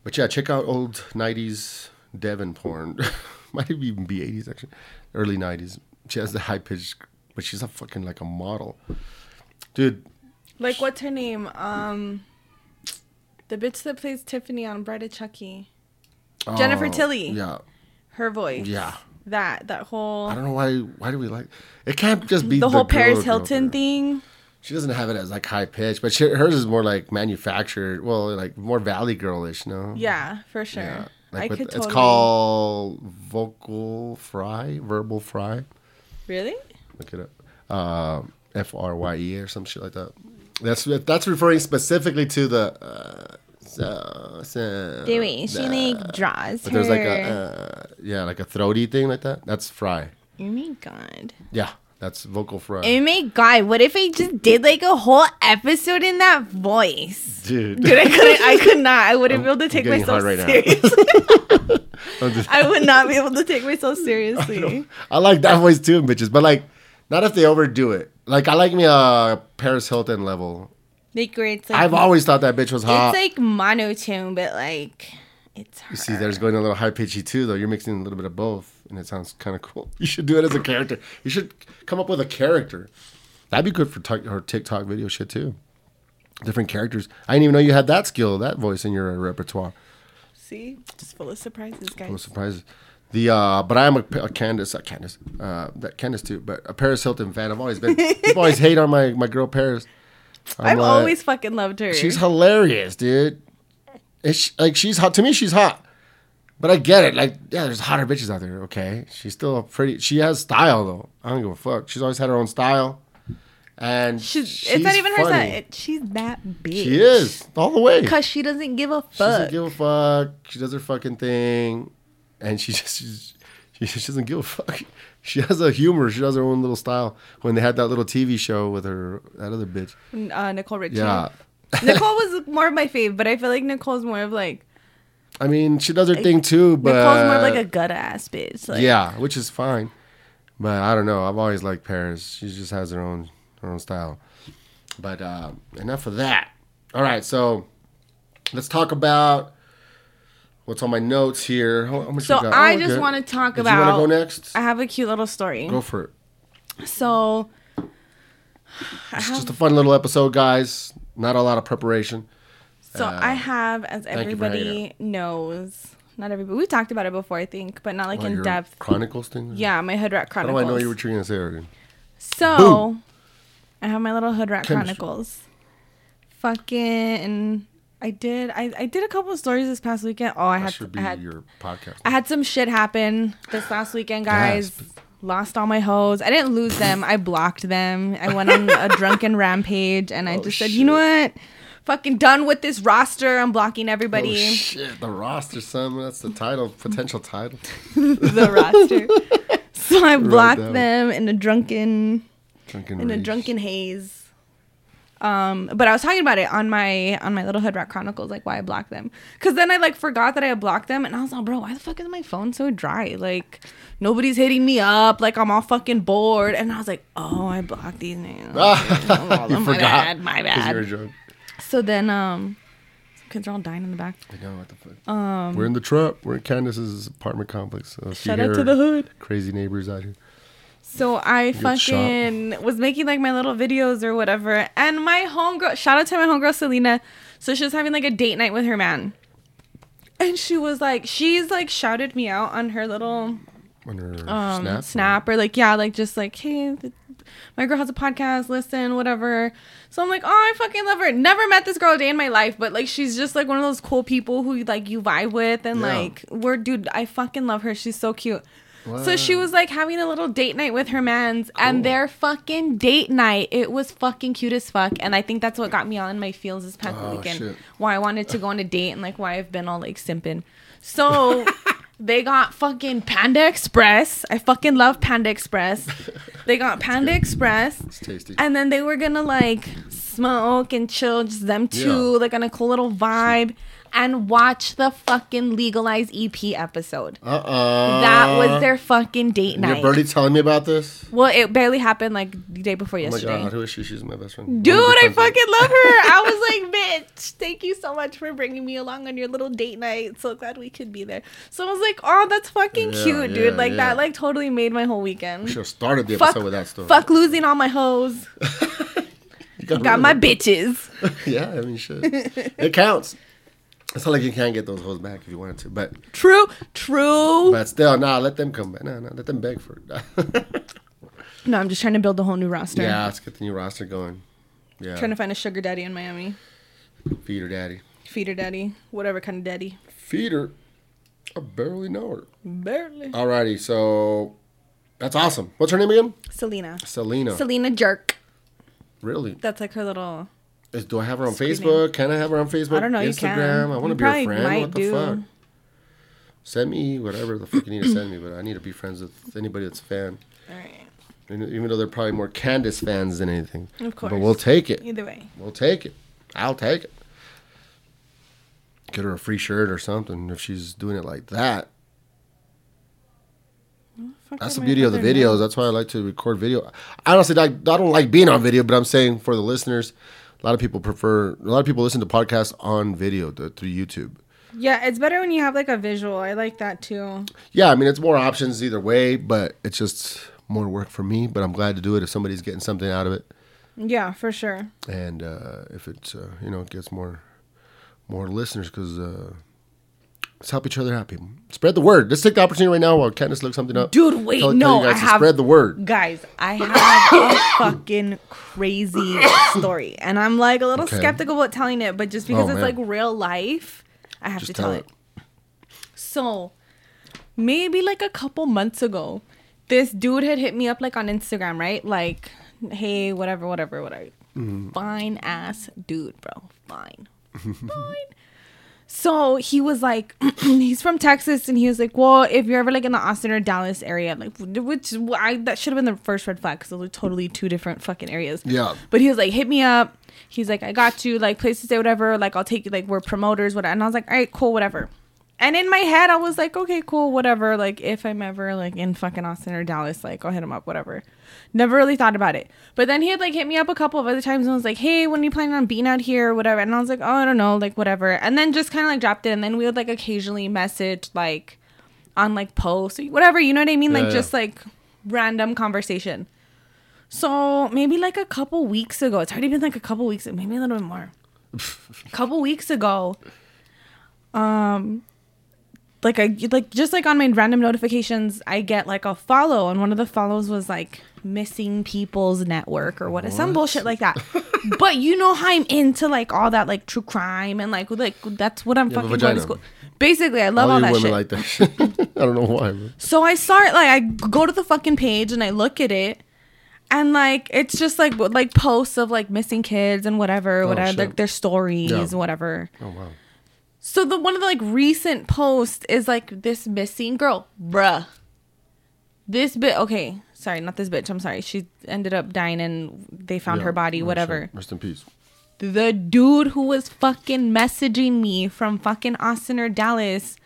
But yeah, check out old '90s Devon porn. (laughs) Might even be '80s actually, early '90s. She has the high pitched, but she's a fucking like a model, dude. Like what's her name? Um, the bitch that plays Tiffany on Bride of Chucky. Jennifer Oh, Tilly. Yeah, Her voice. yeah. That that whole I don't know why. Why do we like? It can't just be the whole girl Paris Hilton girl. thing. She doesn't have it as like high pitched, but she, hers is more like manufactured. Well, like more Valley Girlish, no? Yeah, for sure. Yeah. I Like with, could it's totally. called vocal fry, verbal fry. Really? Look it up. Um, F R Y E or some shit like that. That's that's referring specifically to the. Uh, so, so, The way she like draws But her. there's like a uh, yeah, like a throaty thing like that. That's fry. oh my god. Yeah, that's vocal fry. Oh my god. What if I just did like a whole episode in that voice? Dude, Dude, I couldn't. I could not. I wouldn't be able to take myself right seriously. I'm just- (laughs) I would not be able to take myself seriously. I like that voice too, bitches. But like, not if they overdo it. Like I like me a Paris Hilton level. Like where it's like I've always thought that bitch was hot. it's like monotone, but like it's her. You see, there's going a little high pitchy too, though. You're mixing a little bit of both, and it sounds kind of cool. (laughs) You should do it as a character. You should come up with a character. That'd be good for tic- or TikTok video shit too. Different characters. I didn't even know you had that skill, that voice in your repertoire. See, just full of surprises, guys. No surprises. The uh, but I am a, a Candace, uh, Candace, uh, that Candace too, but a Paris Hilton fan. I've always been. People always hate on my my girl Paris. I'm I've like, always fucking loved her. She's hilarious, dude. It's like she's hot to me. She's hot, but I get it. Like, yeah, there's hotter bitches out there. Okay, she's still pretty. She has style though. I don't give a fuck. She's always had her own style, and She's, it's not even her funny. style. It- She's that big. She is all the way. Cause she doesn't give a fuck. She doesn't give a fuck. She does her fucking thing, and she (laughs) just she's, she just doesn't give a fuck. She has a humor. She does her own little style. When they had that little TV show with her, that other bitch. uh, Nicole Richie. Yeah, (laughs) Nicole was more of my fave, but I feel like Nicole's more of like I mean, she does her thing too, but Nicole's more of like a gut ass bitch. Like, yeah, which is fine. But I don't know. I've always liked Paris. She just has her own her own style. But uh, enough of that. All right, so let's talk about what's on my notes here. How, So? I Oh, just want to talk Did about. you want to go next? I have a cute little story. Go for it. So It's just a fun little episode, guys. Not a lot of preparation. So Uh, I have, as you for hanging everybody knows, not everybody. We talked about it before, I think, but not like in depth. Chronicles thing. Yeah, my Hood Rat chronicles. How do. I know you were trying to say? So I have my little Hood Rat Chemistry. Chronicles. Fucking, I did. I, I did a couple of stories this past weekend. Oh, I That had should be I had your podcast. I had some shit happen this last weekend, guys. Yes. Lost all my hoes. I didn't lose them. I blocked them. I went on a (laughs) drunken rampage and I Oh, just said, you know what? fucking done with this roster. I'm blocking Oh, everybody. shit, the roster, son. That's the title, potential title. (laughs) the roster. (laughs) So I blocked down. them in a drunken Drunken in a drunken haze. Um, but I was talking about it on my on my little hood rat chronicles, like why I blocked them. Cause then I like forgot that I had blocked them, and I was like, bro, why the fuck is my phone so dry? Like nobody's hitting me up. Like I'm all fucking bored, and I was like, oh, I blocked these names. (laughs) Ah, you my forgot. bad, my 'cause you were drunk. So then, um, kids are all dying in the back. I know what the fuck. Um, we're in the trap. We're in Candace's apartment complex. So Shout out to the hood. Crazy neighbors out here. So I shot. fucking was making like my little videos or whatever. And my homegirl, shout out to my homegirl Selena. So she was having like a date night with her man. And she was like, she's like shouted me out on her little On her um, snap. snap. or like, yeah, like just like, hey, th- my girl has a podcast, listen, whatever. So I'm like, oh, I fucking love her. Never met this girl a day in my life, but like, she's just like one of those cool people who like you vibe with. And Yeah. like, we're, dude, I fucking love her. She's so cute. So she was like having a little date night with her mans, and their fucking date night, it was fucking cute as fuck. And I think that's what got me all in my feels this past Oh, weekend. shit. Why I wanted to go on a date and like why I've been all like simping. So (laughs) they got fucking Panda Express. I fucking love Panda Express. They got Panda Express. It's tasty. And then they were gonna like smoke and chill, just them two, Yeah. like on a cool little vibe, and watch the fucking legalized EP episode. Uh uh That was their fucking date night. birdie telling me about this? Well, it barely happened like the day before Oh my yesterday. god, who is she? She's my best friend. Dude, I fucking love her. I was like, (laughs) bitch, thank you so much for bringing me along on your little date night. So glad we could be there. So I was like, oh, that's fucking Yeah, cute, yeah, dude. Like yeah. that, like totally made my whole weekend. Should have started the Fuck, episode with that story. fuck losing all my hoes. (laughs) Got, Got my bitches. (laughs) Yeah, I mean, shit. it counts. It's not like you can't get those hoes back if you wanted to, but True, true. but still, nah, let them come back. Nah, nah, let them beg for it. (laughs) No, I'm just trying to build a whole new roster. yeah, let's get the new roster going. Yeah, Trying to find a sugar daddy in Miami. Feeder daddy. Feeder daddy. Whatever kind of daddy. Feeder. I barely know her. Barely. Alrighty, so that's awesome. What's her name again? Selena. Selena. Selena Jerk. really? That's like her little. Is, do I have her on Screen Facebook? Can I have her on Facebook? I don't know, you Instagram? can. I want to be her friend. what the do. fuck? Send me whatever the fuck you need to send me, but I need to be friends with anybody that's a fan. Alright. And Even though they're probably more Candace fans than anything. Of course. But we'll take it. Either way. We'll take it. I'll take it. Get her a free shirt or something if she's doing it like that. Fuck That's the beauty of the videos. now? That's why I like to record video. Honestly, I, I don't like being on video, but I'm saying for the listeners, a lot of people prefer. A lot of people listen to podcasts on video th- through YouTube. Yeah, it's better when you have like a visual. I like that too. Yeah, I mean it's more options either way, but it's just more work for me. But I'm glad to do it if somebody's getting something out of it, Yeah, for sure. and uh, if it's uh, you know it gets more more listeners because uh, let's help each other out, people. Spread the word. Let's take the opportunity right now while Candace looks something up. Dude, wait, Tell- tell no, guys I have spread the word. Guys, I have a fucking crazy story. And I'm like a little Okay. skeptical about telling it, but just because Oh, it's man. like real life, I have Just to tell, tell it. So, maybe like a couple months ago, this dude had hit me up like on Instagram, right? Like, hey, whatever, whatever, whatever. Mm-hmm. Fine ass dude, bro. Fine. (laughs) Fine. So he was like, (clears throat) he's from Texas, and he was like, well, if you're ever like in the Austin or Dallas area, like, which I that should have been the first red flag because those are totally two different fucking areas. Yeah. But he was like, hit me up. He's like, I got you, like, place to stay, whatever. Like, I'll take you, like, we're promoters, whatever. And I was like, all right, cool, whatever. And in my head, I was like, okay, cool, whatever. Like, if I'm ever like in fucking Austin or Dallas, like, I'll hit him up, whatever. Never really thought about it. But then he had like hit me up a couple of other times and was like, hey, when are you planning on being out here or whatever? And I was like, oh, I don't know, like, whatever. And then just kind of like dropped it. And then we would like occasionally message like on like posts, or whatever, you know what I mean? Yeah, like, yeah. just like random conversation. So maybe like a couple weeks ago, it's already been like a couple weeks, maybe a little bit more. a (laughs) couple weeks ago, um, like I like just like on my random notifications, I get like a follow, and one of the follows was like missing people's network or what, some bullshit like that. (laughs) but you know how I'm into like all that like true crime and like like that's what I'm You fucking going to school. Basically, I love all, All that shit. like that shit. (laughs) I don't know why. But. So I start like I go to the fucking page and I look at it, and like it's just like like posts of like missing kids and whatever, oh, whatever, Oh, shit. like their stories, Yeah. whatever. Oh wow. So the one of the like recent posts is like this missing girl, bruh. This bit, okay, sorry, not this bitch. I'm sorry. She ended up dying and they found Yeah. her body, whatever. shit. Rest in peace. The dude who was fucking messaging me from fucking Austin or Dallas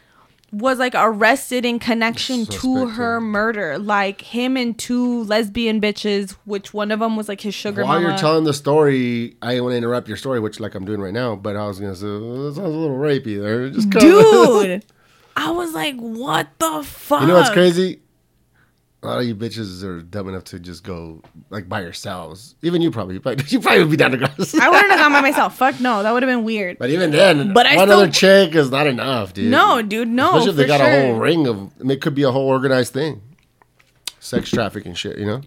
was like arrested in connection to her murder. Like him and two lesbian bitches, which one of them was like his sugar While mama. you're telling the story, I want to interrupt your story, which like I'm doing right now. But I was gonna say "Oh, that sounds a little rapey there. (laughs) Just dude. (laughs) I was like, what the fuck? You know what's crazy? A lot of you bitches are dumb enough to just go like by yourselves. Even you probably, (laughs) you probably, you probably would be down to go. I wouldn't have gone by myself. Fuck no, that would have been weird. But even then, But I one still- other chick is not enough, dude. No, dude, no. Especially if they got sure. a whole ring of. I mean, it could be a whole organized thing, sex trafficking shit. You know?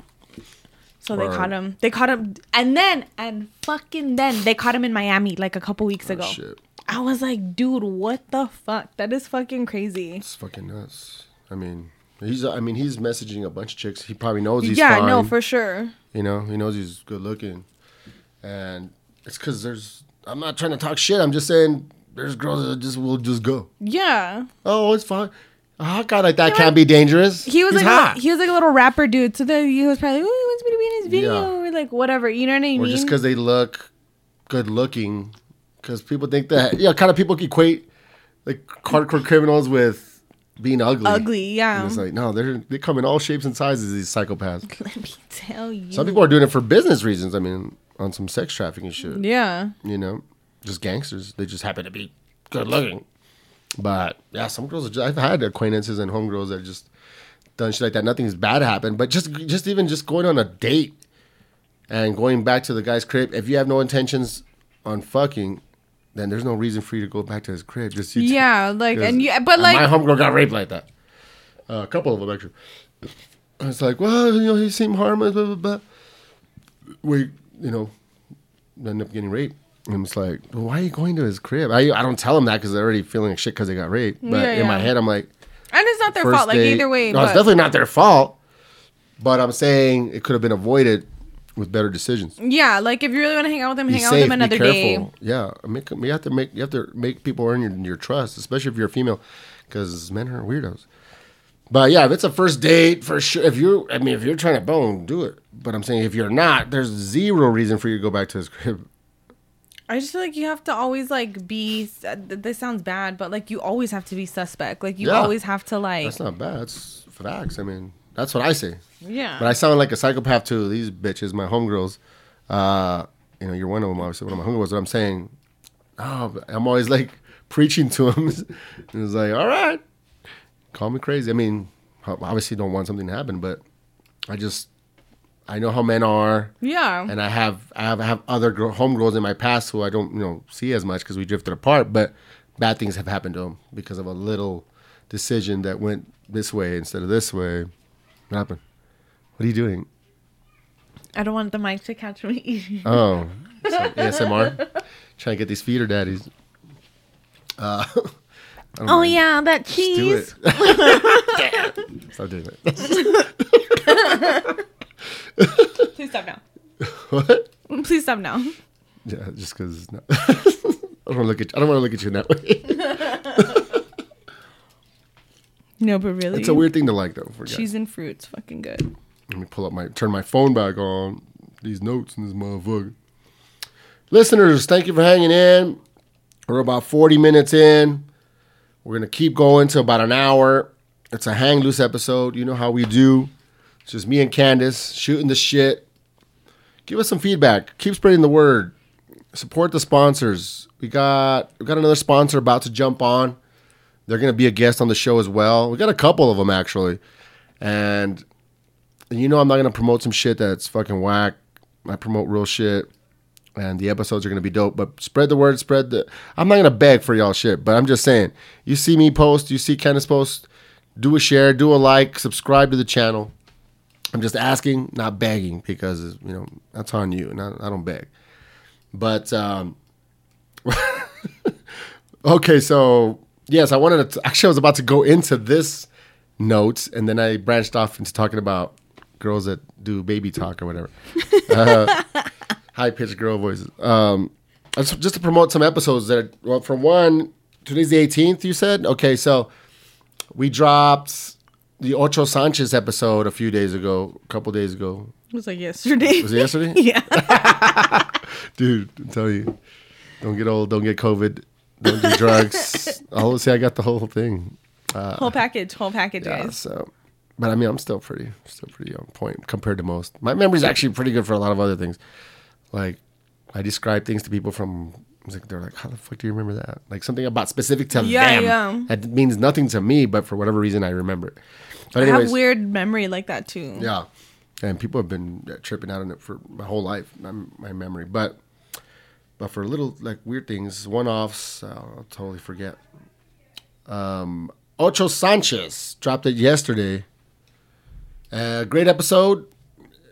So they caught him. They caught him, and then and fucking then they caught him in Miami like a couple weeks oh, ago. Oh, Shit, I was like, dude, what the fuck? That is fucking crazy. it's fucking nuts. I mean, he's. I mean, he's messaging a bunch of chicks. He probably knows he's yeah, fine. no, for sure. You know, he knows he's good looking, and it's because there's. I'm not trying to talk shit. I'm just saying there's girls that just will just go. Yeah, Oh, it's fine. A hot guy like that can't be dangerous. he was He's like hot. a, he was like a little rapper dude. So then he was probably, like, oh, he wants me to be in his video Yeah. or like whatever. You know what I mean? or just because they look good looking. Because people think that, yeah, kind of people equate like hardcore criminals with being ugly. ugly. Yeah. And it's like, no, they're they come in all shapes and sizes. These psychopaths. (laughs) Let me tell you. Some people are doing it for business reasons. I mean, on some sex trafficking shit. yeah. You know, just gangsters. They just happen to be good looking. But yeah, some girls. Are just, I've had acquaintances and homegirls that just done shit like that. Nothing's bad happened, but just just even just going on a date and going back to the guy's crib. If you have no intentions on fucking, then there's no reason for you to go back to his crib. Just you Yeah, like and you, but like my homegirl got raped like that. Uh, a couple of them actually. It's like, well, you know, he seemed harmless, blah blah blah. We, you know, end up getting raped. And it's like, well, why are you going to his crib? I I don't tell him that because they're already feeling like shit because they got raped. But Yeah, in my head, I'm like, and it's not their fault. Like either way. no, but, it's definitely not their fault. But I'm saying it could have been avoided with better decisions. yeah, like if you really want to hang out with Be hang out with safe. him another day. Yeah, make you have to make you have to make people earn your, your trust, especially if you're a female, because men are weirdos. But yeah, if it's a first date, for sure. If you're, I mean, if you're trying to bone, do it. But I'm saying if you're not, there's zero reason for you to go back to his crib. I just feel like you have to always like be. Uh, this sounds bad, but like you always have to be suspect. Like you Yeah. always have to like. That's not bad. That's facts. I mean, that's what I say. Yeah. But I sound like a psychopath to these bitches, my homegirls. Uh, you know, you're one of them, obviously, one of my homegirls. But I'm saying, oh, I'm always like (laughs) preaching to them. (laughs) and it's like, all right, call me crazy. I mean, ob- obviously, don't want something to happen, but I just, I know how men are. yeah. And I have, I have, I have other girl, homegirls in my past who I don't, you know, see as much because we drifted apart. But bad things have happened to them because of a little decision that went this way instead of this way. What happened? What are you doing? I don't want the mic to catch me. (laughs) Oh, so ASMR. Trying to get these feeder daddies. Uh, (laughs) I don't oh know. yeah, that Just do cheese. it. (laughs) Damn. Stop doing it. Please stop now. what? Please stop now. Yeah, just because. No. I don't want to look at. I don't want to look at you in that way. No, but really, It's a weird thing to like, though. For guys. cheese and fruits, fucking good. Let me pull up my turn my phone back on these notes in this motherfucker. Listeners, thank you for hanging in. We're about 40 minutes in. We're gonna keep going to about an hour. It's a hang loose episode. You know how we do. It's just me and Candace shooting the shit. Give us some feedback. Keep spreading the word. Support the sponsors. We got we got another sponsor about to jump on. They're gonna be a guest on the show as well. We got a couple of them actually, and and you know I'm not gonna promote some shit that's fucking whack. I promote real shit, and the episodes are gonna be dope. But spread the word, spread the. I'm not gonna beg for y'all shit, but I'm just saying. You see me post, you see Candace post, do a share, do a like, subscribe to the channel. I'm just asking, not begging, because you know that's on you, and I, I don't beg. But um, (laughs) okay, so yes, I wanted to. Actually, I was about to go into this notes, and then I branched off into talking about girls that do baby (laughs) talk or whatever. Uh, high pitched girl voices. Um, just just to promote some episodes that, well, for one, today's the 18th, you said? Okay, so we dropped the Ocho Sanchez episode a few days ago, a couple days ago. It was like yesterday. Was it yesterday? (laughs) yeah. (laughs) Dude, I'm telling you, don't get old, don't get COVID, don't do drugs. I'll see, I got the whole thing. whole package. Whole package, Yeah, guys. so, but I mean, I'm still pretty, still pretty on point compared to most. My memory's actually pretty good for a lot of other things. Like, I describe things to people from. Like, they're like, how the fuck do you remember that? Like something about specific to Yeah, them. yeah. That means nothing to me, but for whatever reason, I remember it. But I have anyways, weird memory like that too. yeah, and people have been uh, tripping out on it for my whole life, my, my memory. But but for little like weird things, one offs, I'll totally forget. Um, Ocho Sanchez dropped it yesterday. Uh, great episode.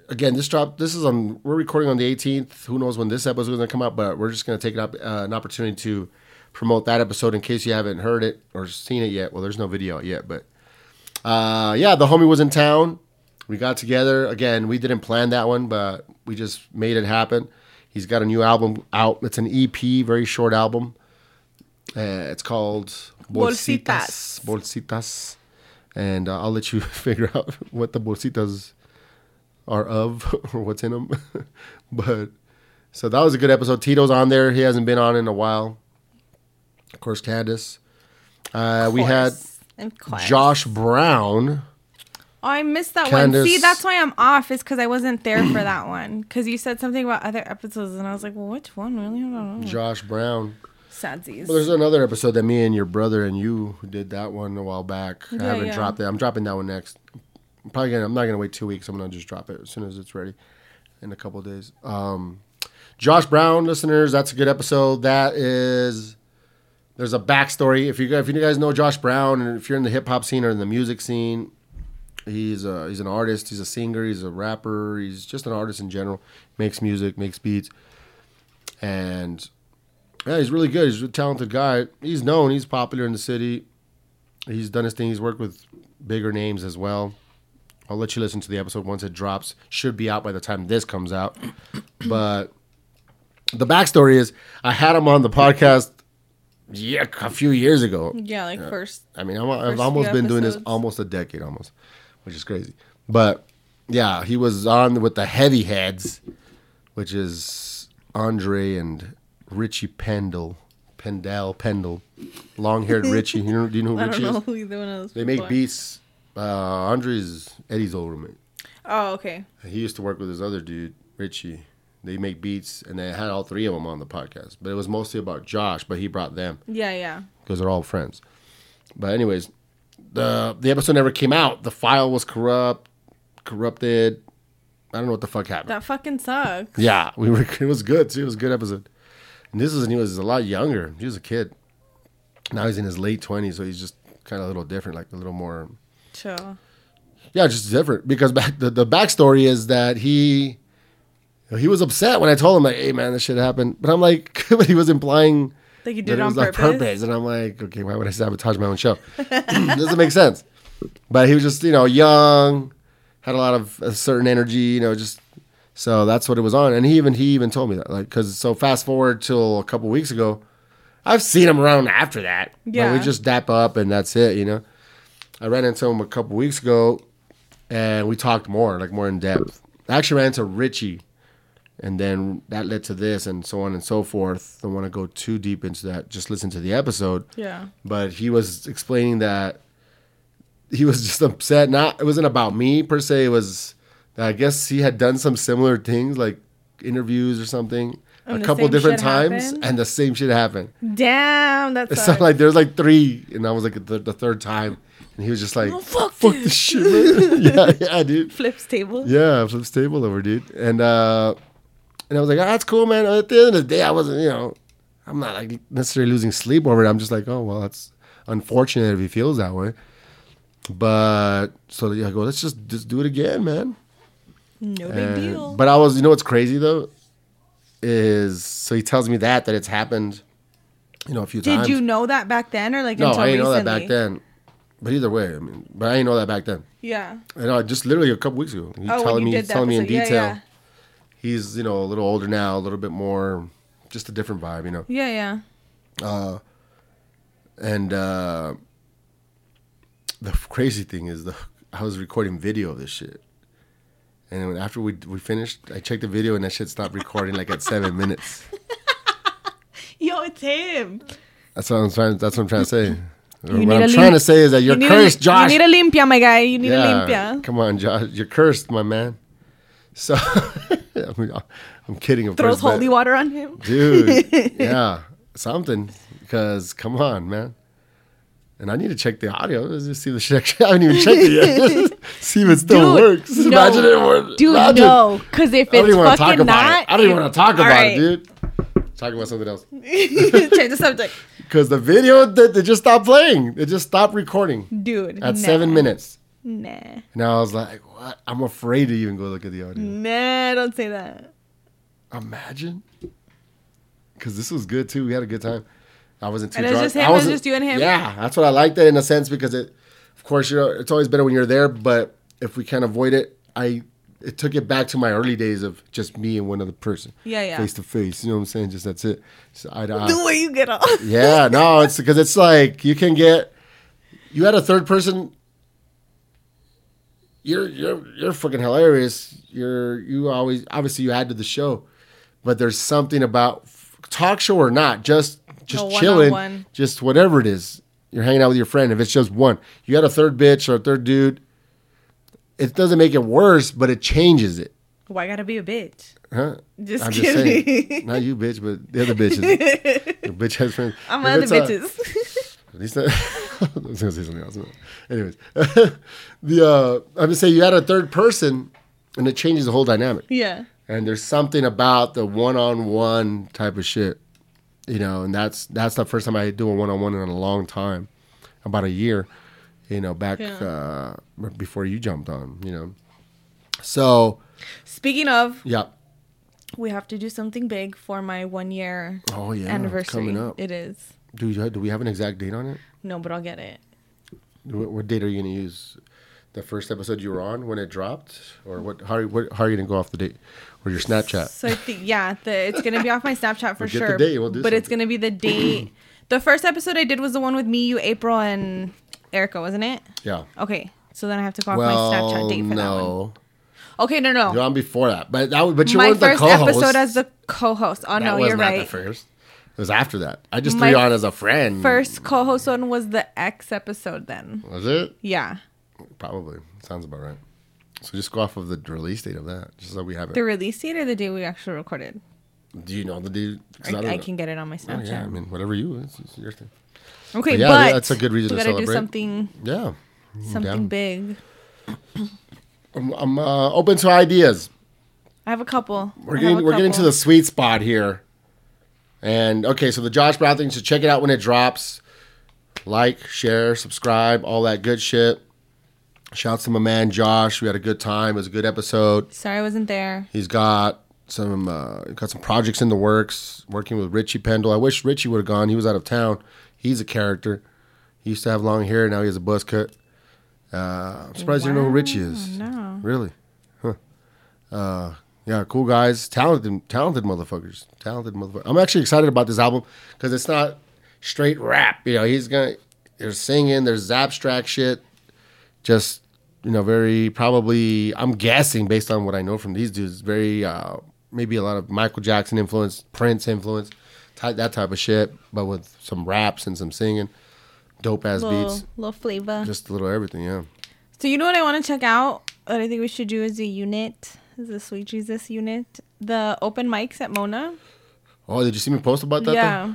Again, this dropped. This is on. We're recording on the 18th. Who knows when this episode is going to come out? But we're just going to take it up uh, an opportunity to promote that episode in case you haven't heard it or seen it yet. Well, there's no video yet, but uh, yeah, the homie was in town. We got together again. We didn't plan that one, but we just made it happen. He's got a new album out. It's an EP, very short album. Uh, it's called Bolsitas. Bolsitas. Bolsitas. And uh, I'll let you (laughs) figure out what the bolsitas are of (laughs) or what's in them. (laughs) but so that was a good episode. Tito's on there. He hasn't been on in a while. Of course, Candace. Uh, we had Course. Of course. Josh Brown. Oh, I missed that Candace- one. See, that's why I'm off. Is because I wasn't there for that one. Because you said something about other episodes, and I was like, well, which one? Really? I don't know. Josh Brown. Sadsies. Well, there's another episode that me and your brother and you did that one a while back. I haven't yeah. dropped it. I'm dropping that one next. I'm probably gonna. I'm not gonna wait two weeks. I'm gonna just drop it as soon as it's ready, in a couple of days. Um, Josh Brown, listeners, that's a good episode. That is. There's a backstory. If you guys, if you guys know Josh Brown, and if you're in the hip hop scene or in the music scene, he's a, he's an artist. He's a singer. He's a rapper. He's just an artist in general. Makes music, makes beats, and yeah, he's really good. He's a talented guy. He's known. He's popular in the city. He's done his thing. He's worked with bigger names as well. I'll let you listen to the episode once it drops. Should be out by the time this comes out. (coughs) But the backstory is I had him on the podcast yeah, a few years ago. yeah, like first. I mean, I'm, I've almost been doing this almost a decade almost, which is crazy. But yeah, he was on with the heavy heads, which is Andre and Richie Pendle. Pendel, Pendle. Long haired Richie. You know, do you know who (laughs) I Richie don't know is? who either one of those. They make are. beats. Uh, Andre's Eddie's old roommate. Oh, okay. He used to work with this other dude, Richie. They make beats, and they had all three of them on the podcast. But it was mostly about Josh, but he brought them Yeah, yeah. because they're all friends. But anyways, the the episode never came out. The file was corrupt, corrupted. I don't know what the fuck happened. That fucking sucks. yeah, we were. (laughs) It was good too. It was a good episode. And this is he was a lot younger. He was a kid. Now he's in his late twenties, so he's just kind of a little different, like a little more. Chill. Yeah, just different because back the, the backstory is that he he was upset when I told him like, "Hey man, this shit happened," but I'm like, (laughs) but he was implying Like you that did it on was on purpose. purpose. And I'm like, okay, why would I sabotage my own show? (laughs) (clears throat) Doesn't make sense. But he was just, you know, young, had a lot of a certain energy, you know, just so that's what it was on. And he even he even told me that, like, because so fast forward till a couple weeks ago, I've seen him around after that. but Yeah. we just dap up and that's it, you know. I ran into him a couple weeks ago, and we talked more, like more in depth. I actually ran into Richie and then that led to this and so on and so forth. Don't want to go too deep into that. Just listen to the episode. Yeah. But he was explaining that he was just upset. Not it wasn't about me per se. It was I guess he had done some similar things like interviews or something And a couple different times, happened? and the same shit happened. Damn, that's not like there's like three, and I was like the, the third time, and he was just like, Oh, fuck fuck this." shit, man." (laughs) yeah, yeah, dude. flips table. Yeah, flip stable over, dude. And uh and I was like, oh, that's cool, man. At the end of the day, I wasn't, you know, I'm not like necessarily losing sleep over it. I'm just like, oh well, that's unfortunate if he feels that way. But so I go, let's just just do it again, man. No big And- deal. But I was, you know, what's crazy though, is so he tells me that that it's happened, you know, a few Did times. Did you know that back then, or like No, until I didn't know that back then. But either way, I mean, but I didn't know that back then. Yeah. And uh, just literally a couple weeks ago, he's Oh, telling me, he's telling me in episode. Yeah, detail. yeah. He's you know a little older now, a little bit more, just a different vibe, you know. Yeah, yeah. And uh, the crazy thing is, the I was recording video of this shit, and after we we finished, I checked the video and that shit stopped recording like at seven (laughs) minutes. Yo, it's him. That's what I'm trying. That's what I'm trying to say. (laughs) You what I'm trying lim- to say is that you're you cursed, a, Josh. You need a limpia, my guy. You need a limpia. come on, Josh. You're cursed, my man. So, (laughs) I mean, I'm kidding, of Throws course, holy water on him. dude. yeah, something. Because come on, man. And I need to check the audio. Let's just see the shit. (laughs) I haven't even checked it yet. (laughs) see if it still Dude, works. no. Imagine it works. Dude, Imagine. no. Because if I don't it's even want to talk fucking about not. it. I don't even want to talk about Alright. it, dude. Talking about something else. (laughs) Change the subject. Because the video, they, they just stopped playing. They just stopped recording Dude. at nah. seven minutes. Nah. And I was like, what? I'm afraid to even go look at the audio. Nah, don't say that. Imagine. Because this was good too. We had a good time. I wasn't too And it was drunk. just him? I was just you and him? Yeah, that's what I liked it in a sense because it, of course, you know, it's always better when you're there. But if we can't avoid it, I it took it back to my early days of just me and one other person. Yeah, yeah. Face to face. You know what I'm saying? Just that's it. So I, I, The way you get off. (laughs) yeah, no, it's because it's like you can get you had a third person. You're you're you're fucking hilarious. You're you always obviously you add to the show, but there's something about talk show or not, just just No, chilling, just whatever it is. You're hanging out with your friend. If it's just one, you got a third bitch or a third dude. It doesn't make it worse, but it changes it. Why gotta be a bitch? Huh? Just I'm kidding. just saying. (laughs) Not you, bitch, but the other bitches. (laughs) the bitch has friends. I'm other a- bitches. (laughs) at least I, I was gonna say something else. Anyways, the uh, I'm just saying you add a third person, and it changes the whole dynamic. yeah. And there's something about the one-on-one type of shit, you know. And that's that's the first time I do a one-on-one in a long time, about a year, you know, back Yeah. uh, before you jumped on, you know. So Speaking of, yeah, we have to do something big for my one year Oh, yeah, anniversary. coming up. It is. do you, do we have an exact date on it? No, but I'll get it. What, what date are you gonna use? The first episode you were on when it dropped, or what? How what, how are you gonna go off the date, or your Snapchat? So I think yeah, the, it's gonna be off my Snapchat for We'll sure. date, we'll but it's gonna be the date. (clears throat) the first episode I did was the one with me, you, April, and Erica, wasn't it? Yeah. Okay, so then I have to go off Well, my Snapchat date for that one. Okay, no, no. you're on before that, but that was, but you my weren't the first co-host. episode as the co-host. Oh that no, was you're not right. the first. It was after that. I just My threw you on as a friend. First co-host one was the X episode. Then was it? yeah, Probably sounds about right. So just go off of the release date of that, just so we have it. the release date or the day we actually recorded. Do you know the date? 'Cause I, I can get it on my Oh, Snapchat. yeah, I mean, whatever you, it's, it's your thing. okay, But yeah, but that's a good reason we to gotta do celebrate. something, Yeah, something big. I'm, I'm uh, open to ideas. I have a couple. We're getting we're getting to the sweet spot here. And okay, so the Josh Brown thing, so check it out when it drops. Like, share, subscribe, all that good shit. Shouts to my man Josh. We had a good time. It was a good episode. Sorry, I wasn't there. He's got some uh, got some projects in the works. Working with Richie Pendle. I wish Richie would have gone. He was out of town. He's a character. He used to have long hair. Now he has a buzz cut. Uh, I'm surprised you don't know who Richie is. no. Really? Huh. Uh, yeah, cool guys, talented, talented motherfuckers, talented motherfuckers. I'm actually excited about this album because it's not straight rap. You know, he's gonna there's singing, there's abstract shit, just you know, very probably. I'm guessing based on what I know from these dudes, very uh, maybe a lot of Michael Jackson influence, Prince influence, type, that type of shit, but with some raps and some singing, dope ass Little, beats, little flavor. just a little everything. Yeah. So you know what I want to check out? What I think we should do is a unit, is the Sweet Jesus unit, the open mics at Mona. Oh, did you see me post about that? though? yeah,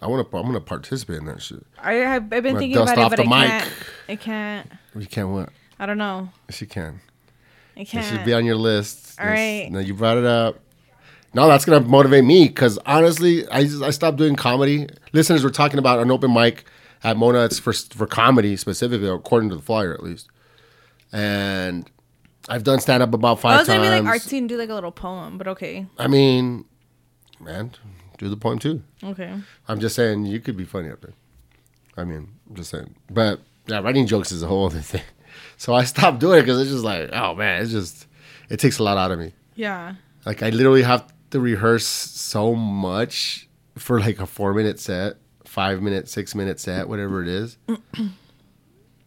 I want to. I'm gonna participate in that shit. I have. I've been Wanna thinking dust about it, off but I the can't. mic. I can't. You can't what? I don't know. Yes, you can. I can't. should be on your list. All Yes. right. No, you brought it up. No, that's gonna motivate me because honestly, I just, I stopped doing comedy. Listeners were talking about an open mic at Mona. It's for for comedy specifically, according to the flyer at least. And I've done stand up about five times. I was gonna be like times. artsy and do like a little poem, but okay, I mean, man, do the poem too. okay. I'm just saying you could be funny up there. I mean, I'm just saying. But yeah, writing jokes is a whole other (laughs) thing. So I stopped doing it because it's just like, oh man, it's just it takes a lot out of me. Yeah. Like I literally have to rehearse so much for like a four minute set, five minute, six minute set, whatever it is. (clears throat)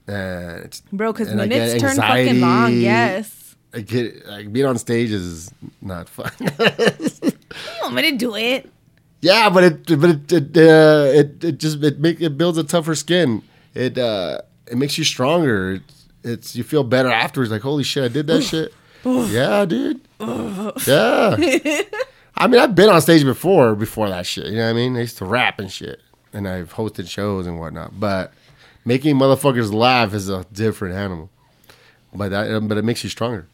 and it's Bro, because minutes turn fucking long. Yes. I get like being on stage is not fun. (laughs) You want me to do it? yeah, but it but it it, uh, it it just it make it builds a tougher skin. It uh it makes you stronger. It's, it's you feel better afterwards. Like holy shit, I did that shit. yeah, dude. yeah. (laughs) I mean, I've been on stage before before that shit. You know what I mean? I used to rap and shit, and I've hosted shows and whatnot. But making motherfuckers laugh is a different animal. But that, but it makes you stronger.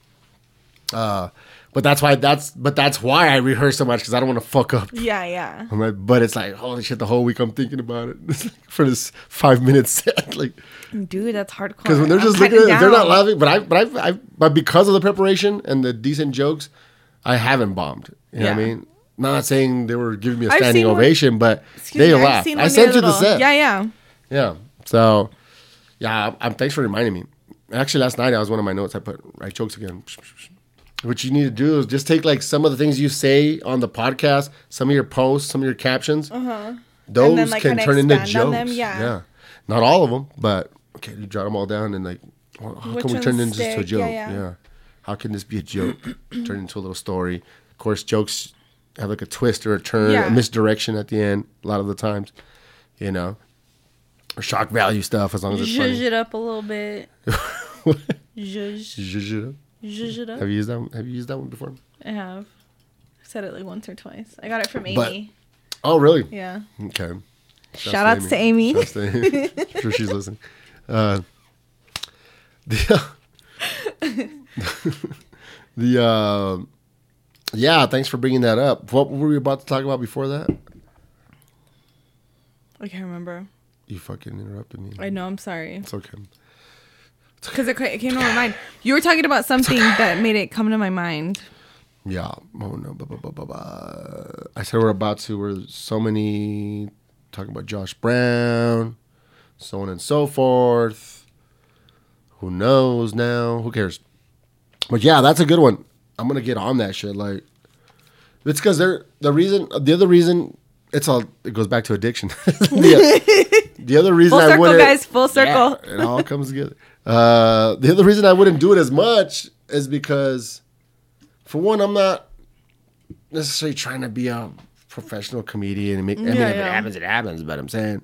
Uh, but that's why that's but that's why I rehearse so much because I don't want to fuck up. Yeah, yeah. I'm like, but it's like holy shit, the whole week I'm thinking about it (laughs) for this five minute set, (laughs) like. Dude, that's hardcore. Because when they're I'm just looking at it, they're not laughing. But I, but I've, I've, but because of the preparation and the decent jokes, I haven't bombed. You know what I mean? Not saying they were giving me a standing ovation, but they me, laughed. I sent you the set. Yeah, yeah. Yeah. So, yeah, I'm, thanks for reminding me. Actually, last night I was one of my notes. I put write jokes again. What you need to do is just take like some of the things you say on the podcast, some of your posts, some of your captions. Uh-huh. Those then, like, can turn into jokes. them, yeah. Not all of them, but okay, you jot them all down and like, well, how Which can we turn this into a joke? Yeah, yeah. How can this be a joke? (clears throat) turn into a little story. Of course, jokes have like a twist or a turn, Yeah. a misdirection at the end. A lot of the times, you know, or shock value stuff. As long as it's Zhuzh funny. it up a little bit. (laughs) Zhuzh. Zhuzh it up. Zhuzh it up. Have you used that? One? Have you used that one before? I have. I've said it like once or twice. I got it from But- Amy. Oh, really? yeah. Okay. Shout outs to Amy. Shouts to Amy. I'm (laughs) sure she's listening. Uh, the (laughs) the uh, yeah. Thanks for bringing that up. What were we about to talk about before that? I can't remember. You fucking interrupted me. I know. I'm sorry. It's okay. Because it, it came to my mind. You were talking about something (laughs) that made it come to my mind. Yeah. Oh no. Blah, blah, blah, blah, blah. I said we're about to. We're so many talking about Josh Brown, so on and so forth. Who knows now? Who cares? But yeah, that's a good one. I'm gonna get on that shit. Like, it's because they're the reason. The other reason it's all. It goes back to addiction. (laughs) the, the other reason Full I circle, wouldn't. guys, full circle. Yeah, it all comes together. Uh, the other reason I wouldn't do it as much is because, for one, I'm not necessarily trying to be a professional comedian and make. I mean, Yeah, if it happens, it happens. But I'm saying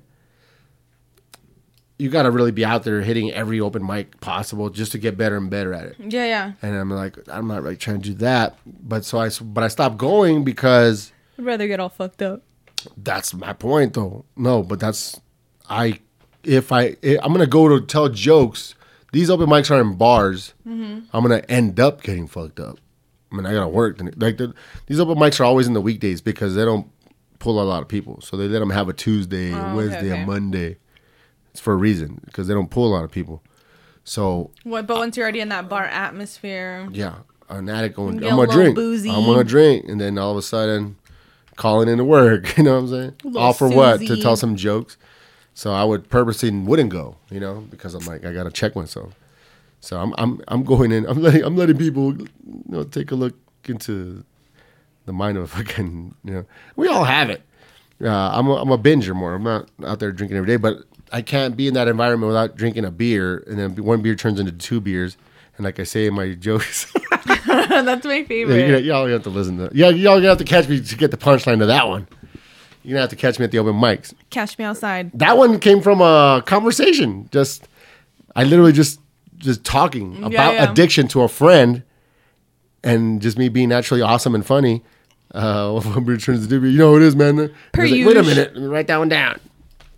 you got to really be out there hitting every open mic possible just to get better and better at it. Yeah, yeah. And I'm like, I'm not really trying to do that. But so I, but I stopped going because I'd rather get all fucked up. that's my point, though. No, but that's I. If I, I'm gonna go to tell jokes. These open mics are in bars. Mm-hmm. I'm gonna end up getting fucked up. I mean, I gotta work. Like the, these open mics are always in the weekdays because they don't pull a lot of people. So they let them have a Tuesday, Oh, a Wednesday, okay. a Monday. It's for a reason because they don't pull a lot of people. So What? But once you're already in that bar atmosphere, yeah, an addict going, I'm gonna drink. boozy. I'm gonna drink, and then all of a sudden, calling into work. (laughs) You know what I'm saying? All for what? To tell some jokes. So I would purposely wouldn't go. You know, because I'm like I gotta check myself. So I'm I'm I'm going in. I'm letting I'm letting people you know take a look into the mind of a (laughs) fucking you know we all have it. Uh, I'm a, I'm a binger more. I'm not out there drinking every day, but I can't be in that environment without drinking a beer, and then one beer turns into two beers. And like I say in my (laughs) jokes, (laughs) that's my yeah, favorite. you, y'all have to listen to. Yeah, y'all gonna have to catch me to get the punchline to that one. You're gonna have to catch me at the open mics. Catch me outside. That one came from a conversation. Just I literally just just talking about yeah. addiction to a friend, and just me being naturally awesome and funny. Uh, when we turns to you know who it is, man. Was like, Wait a minute, write that one down.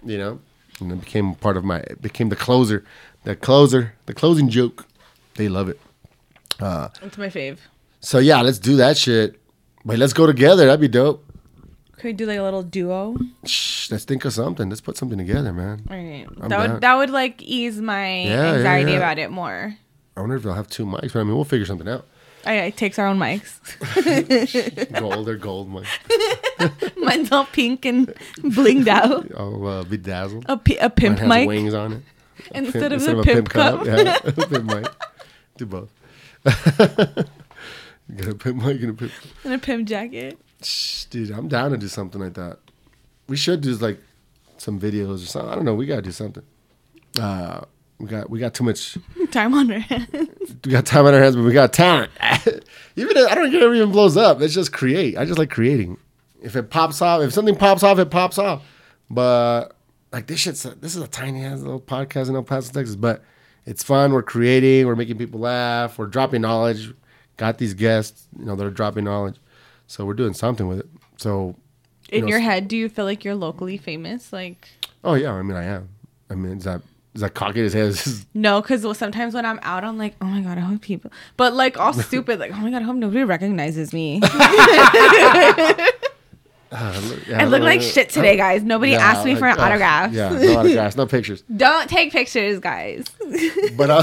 You know, and it became part of my. It became the closer, the closer, the closing joke. They love it. Uh, That's my fave. So yeah, let's do that shit. Wait, let's go together. That'd be dope. Could we do like a little duo? Shh, let's think of something. Let's put something together, man. All right. I'm that down. would that would like ease my yeah, anxiety yeah. about it more. I wonder if they'll have two mics, but I mean, we'll figure something out. I, I takes our own mics. (laughs) Gold, they're gold mics. (laughs) Mine's all pink and blinged out. All (laughs) uh, bedazzled. A, pi- a Mine pimp has mic. wings on it. Instead of instead the pimp cup. Yeah, a pimp mic. Do both. you get a pimp mic and a pimp. and a pimp jacket. Dude, I'm down to do something like that. We should do like some videos or something. I don't know. We gotta do something. Uh, we got we got too much. (laughs) Time on our hands. We got time on our hands, but we got talent. (laughs) even if, I don't care if it even blows up. Let's just create. I just like creating. If it pops off, if something pops off, it pops off. But like this shit's a, this is a tiny ass little podcast in El Paso, Texas. But it's fun. We're creating. We're making people laugh. We're dropping knowledge. Got these guests. You know, they're dropping knowledge. So we're doing something with it. So In know, your head, do you feel like you're locally famous? Like, Oh yeah, I mean I am. I mean is that is that cocky as hell? (laughs) No, because sometimes when I'm out, I'm like, oh my god, I hope people, but like all (laughs) stupid, like, oh my god, I hope nobody recognizes me. (laughs) uh, look- I look like shit today, guys. Nobody Yeah, asked me for an uh, autograph. Yeah, no autographs, no pictures. Don't take pictures, guys. But uh,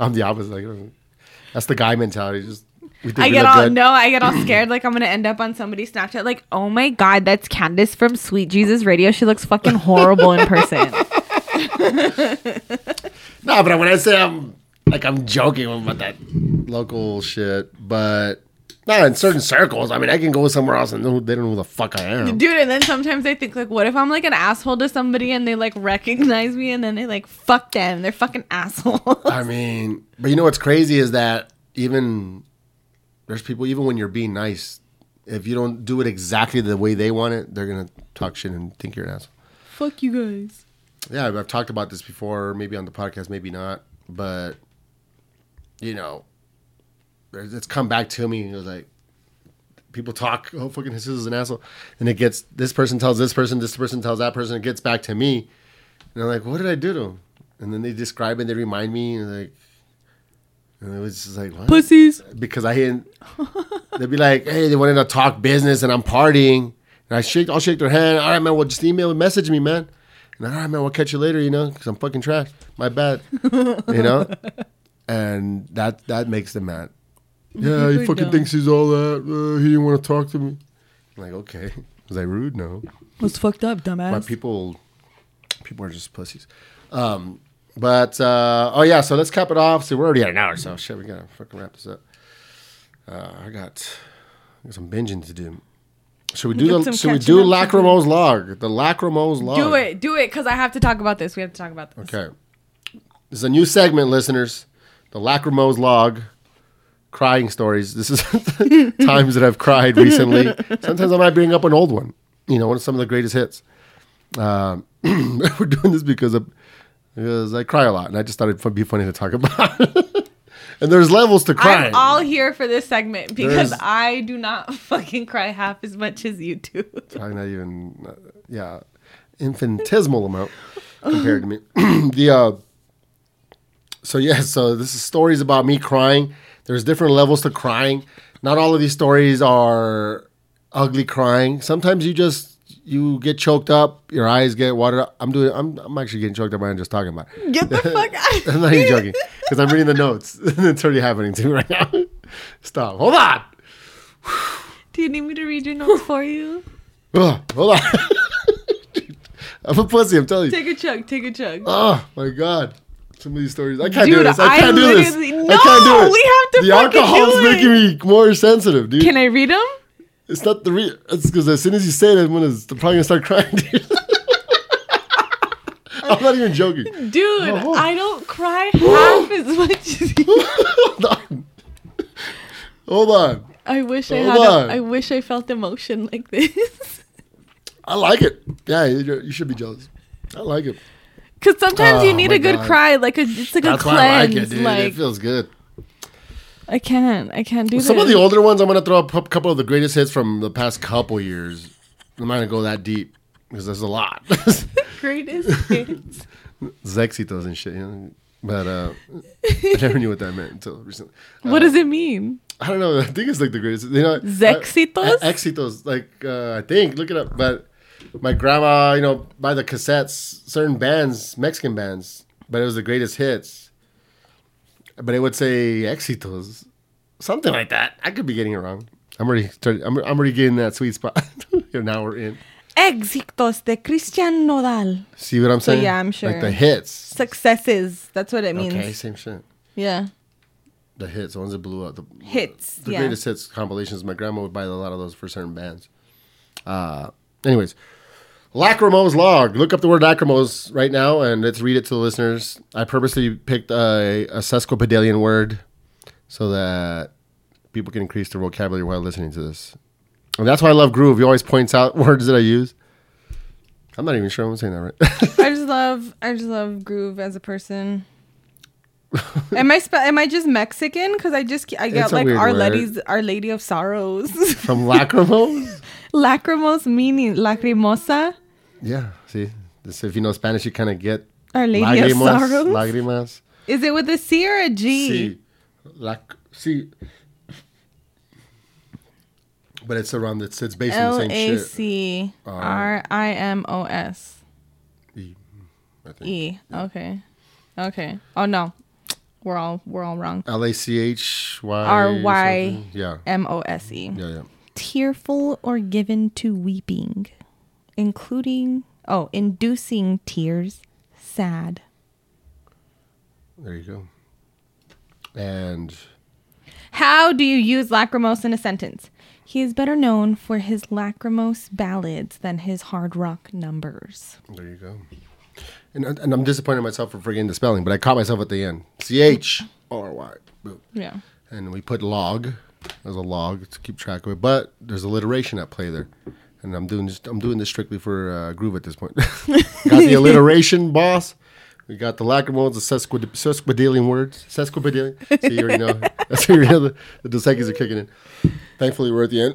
I'm the opposite. Like, uh, that's the guy mentality. Just I get all good. no, I get all (clears throat) scared. Like I'm gonna end up on somebody's Snapchat. Like, oh my god, that's Candace from Sweet Jesus Radio. She looks fucking horrible in person. (laughs) No, but when I say I'm like I'm joking about that local shit, but not in certain circles. I mean, I can go somewhere else and they don't know who the fuck I am. Dude, and then sometimes I think like, what if I'm like an asshole to somebody and they like recognize me and then they like fuck them. They're fucking assholes. I mean, but you know what's crazy is that even there's people even when you're being nice, if you don't do it exactly the way they want it, they're gonna talk shit and think you're an asshole. fuck you guys. Yeah, I've- I've talked about this before, maybe on the podcast, maybe not, but you know, it's come back to me. It was like people talk, oh fucking Jesus is an asshole, and it gets this person tells this person, this person tells that person, it gets back to me, and I'm like, what did I do to him? And then they describe and they remind me, and like, and it was just like what? Pussies. because I didn't. (laughs) They'd be like, "Hey, they wanted to talk business, and I'm partying." And I shake, I'll shake their hand. All right, man. Well, just email, and message me, man. And all right, man. We'll catch you later. You know, because I'm fucking trash. My bad. (laughs) you know, and that that makes them mad. Yeah, he fucking thinks he's all that. Uh, he didn't want to talk to me. I'm like, okay, (laughs) was I rude? No. What's fucked up, dumbass? But people, people are just pussies. Um, but uh, oh yeah, so let's cap it off. So we're already at an hour, so shit, we gotta fucking wrap this up. Uh, I got, I got some binging to do. Should we do the? Should we do. Lachrymose log? The Lachrymose log. do it, do it, because I have to talk about this. We have to talk about this. Okay. This is a new segment, listeners. The Lachrymose log. Crying stories. This is (laughs) times that I've cried recently. Sometimes I might bring up an old one. You know, one of some of the greatest hits. Um, (clears throat) we're doing this because of, because I cry a lot, and I just thought it'd be funny to talk about. (laughs) and there's levels to crying. I'm all here for this segment because There's- I do not (laughs) fucking cry half as much as you do. Probably not even, uh, yeah, infinitesimal amount compared to me. (clears throat) the uh, so yeah, so this is stories about me crying. There's different levels to crying. Not all of these stories are ugly crying. Sometimes you just you get choked up, your eyes get watered up. I'm doing. I'm, I'm actually getting choked up now just talking about. It. Get the (laughs) fuck out. I'm not even joking because I'm reading the notes. (laughs) it's already happening to me right now. (laughs) Stop. Hold on. (sighs) Do you need me to read your notes for you? (sighs) Ugh, hold on. I'm a pussy. I'm telling you. Take a chug. Take a chug. Oh my god. Some of these stories. I can't Dude, do this. I I can't do this. literally- I No, can't do it. we have to The alcohol's do it. making me more sensitive, dude. Can I read them? It's not the real. it's because as soon as you say it, I'm gonna I'm probably gonna start crying, dude. (laughs) I'm not even joking. Dude, Oh. I don't cry half (gasps) as much as you. (laughs) Hold on. Hold on. I wish I had. A, I wish I felt emotion like this. I like it. Yeah, you, you should be jealous. I like it. Cause sometimes you Oh need a good God. cry, like a it's like That's a why I like cleanse. it, dude. like it feels good. I can't, I can't do that. Some this. of the older ones, I'm gonna throw up a couple of the greatest hits from the past couple years. I'm not gonna go that deep because there's a lot. (laughs) greatest (laughs) hits. Zexitos and shit, you know. But uh, I never knew what that meant until recently. (laughs) what does it mean? I don't know. I think it's like the greatest. You know, Zexitos? Uh, exitos, like uh, I think. Look it up. But my grandma, you know, by the cassettes, certain bands, Mexican bands, but it was the greatest hits. But it would say exitos, something like that. I could be getting it wrong. I'm already started. I'm, I'm already getting that sweet spot. (laughs) now we're in. Éxitos de Christian Nodal. See what I'm saying? So, yeah, I'm sure. Like the hits. Successes. That's what it means. Okay, same shit. Yeah. The hits, the ones that blew up. The, Hits, The yeah. greatest hits compilations. My grandma would buy a lot of those for certain bands. Uh, anyways, Lachrymose log. Look up the word lachrymose right now and let's read it to the listeners. I purposely picked a, a sesquipedalian word so that people can increase their vocabulary while listening to this. And that's why I love Groove. He always points out (laughs) words that I use. I'm not even sure I'm saying that right. I (laughs) just love I just love Groove as a person. am I spe- am I just Mexican? Because I just I get like Our. Lady's Our Lady of Sorrows. From lachrymose? Lacrimos (laughs) meaning lacrimosa. Yeah, see? This, if you know Spanish, you kind of get Our Lady of Sorrows. Lágrimas. Is it with a C or a G? Sí. Lac- sí. But it's around, it's, it's based on the same A shit. C R I M O S E, I think. E. Okay. Okay. Oh no. We're all we're all wrong. L A C H Y. R Y. Yeah. M O S E. Yeah, yeah. Tearful or given to weeping, including oh, inducing tears, sad. There you go. And How do you use lachrymose in a sentence? He is better known for his lachrymose ballads than his hard rock numbers. there you go. And, and I'm disappointed in myself for forgetting the spelling, but I caught myself at the end. C H R Y. Yeah. and we put log as a log to keep track of it. But there's alliteration at play there, and I'm doing this. I'm doing this strictly for uh, groove at this point. (laughs) got the alliteration, (laughs) boss. We got the lachrymose, the sesquid- sesquipedalian words, sesquipedalian. So you already know. (laughs) That's how you know the, the are kicking in. Thankfully, we're at the end.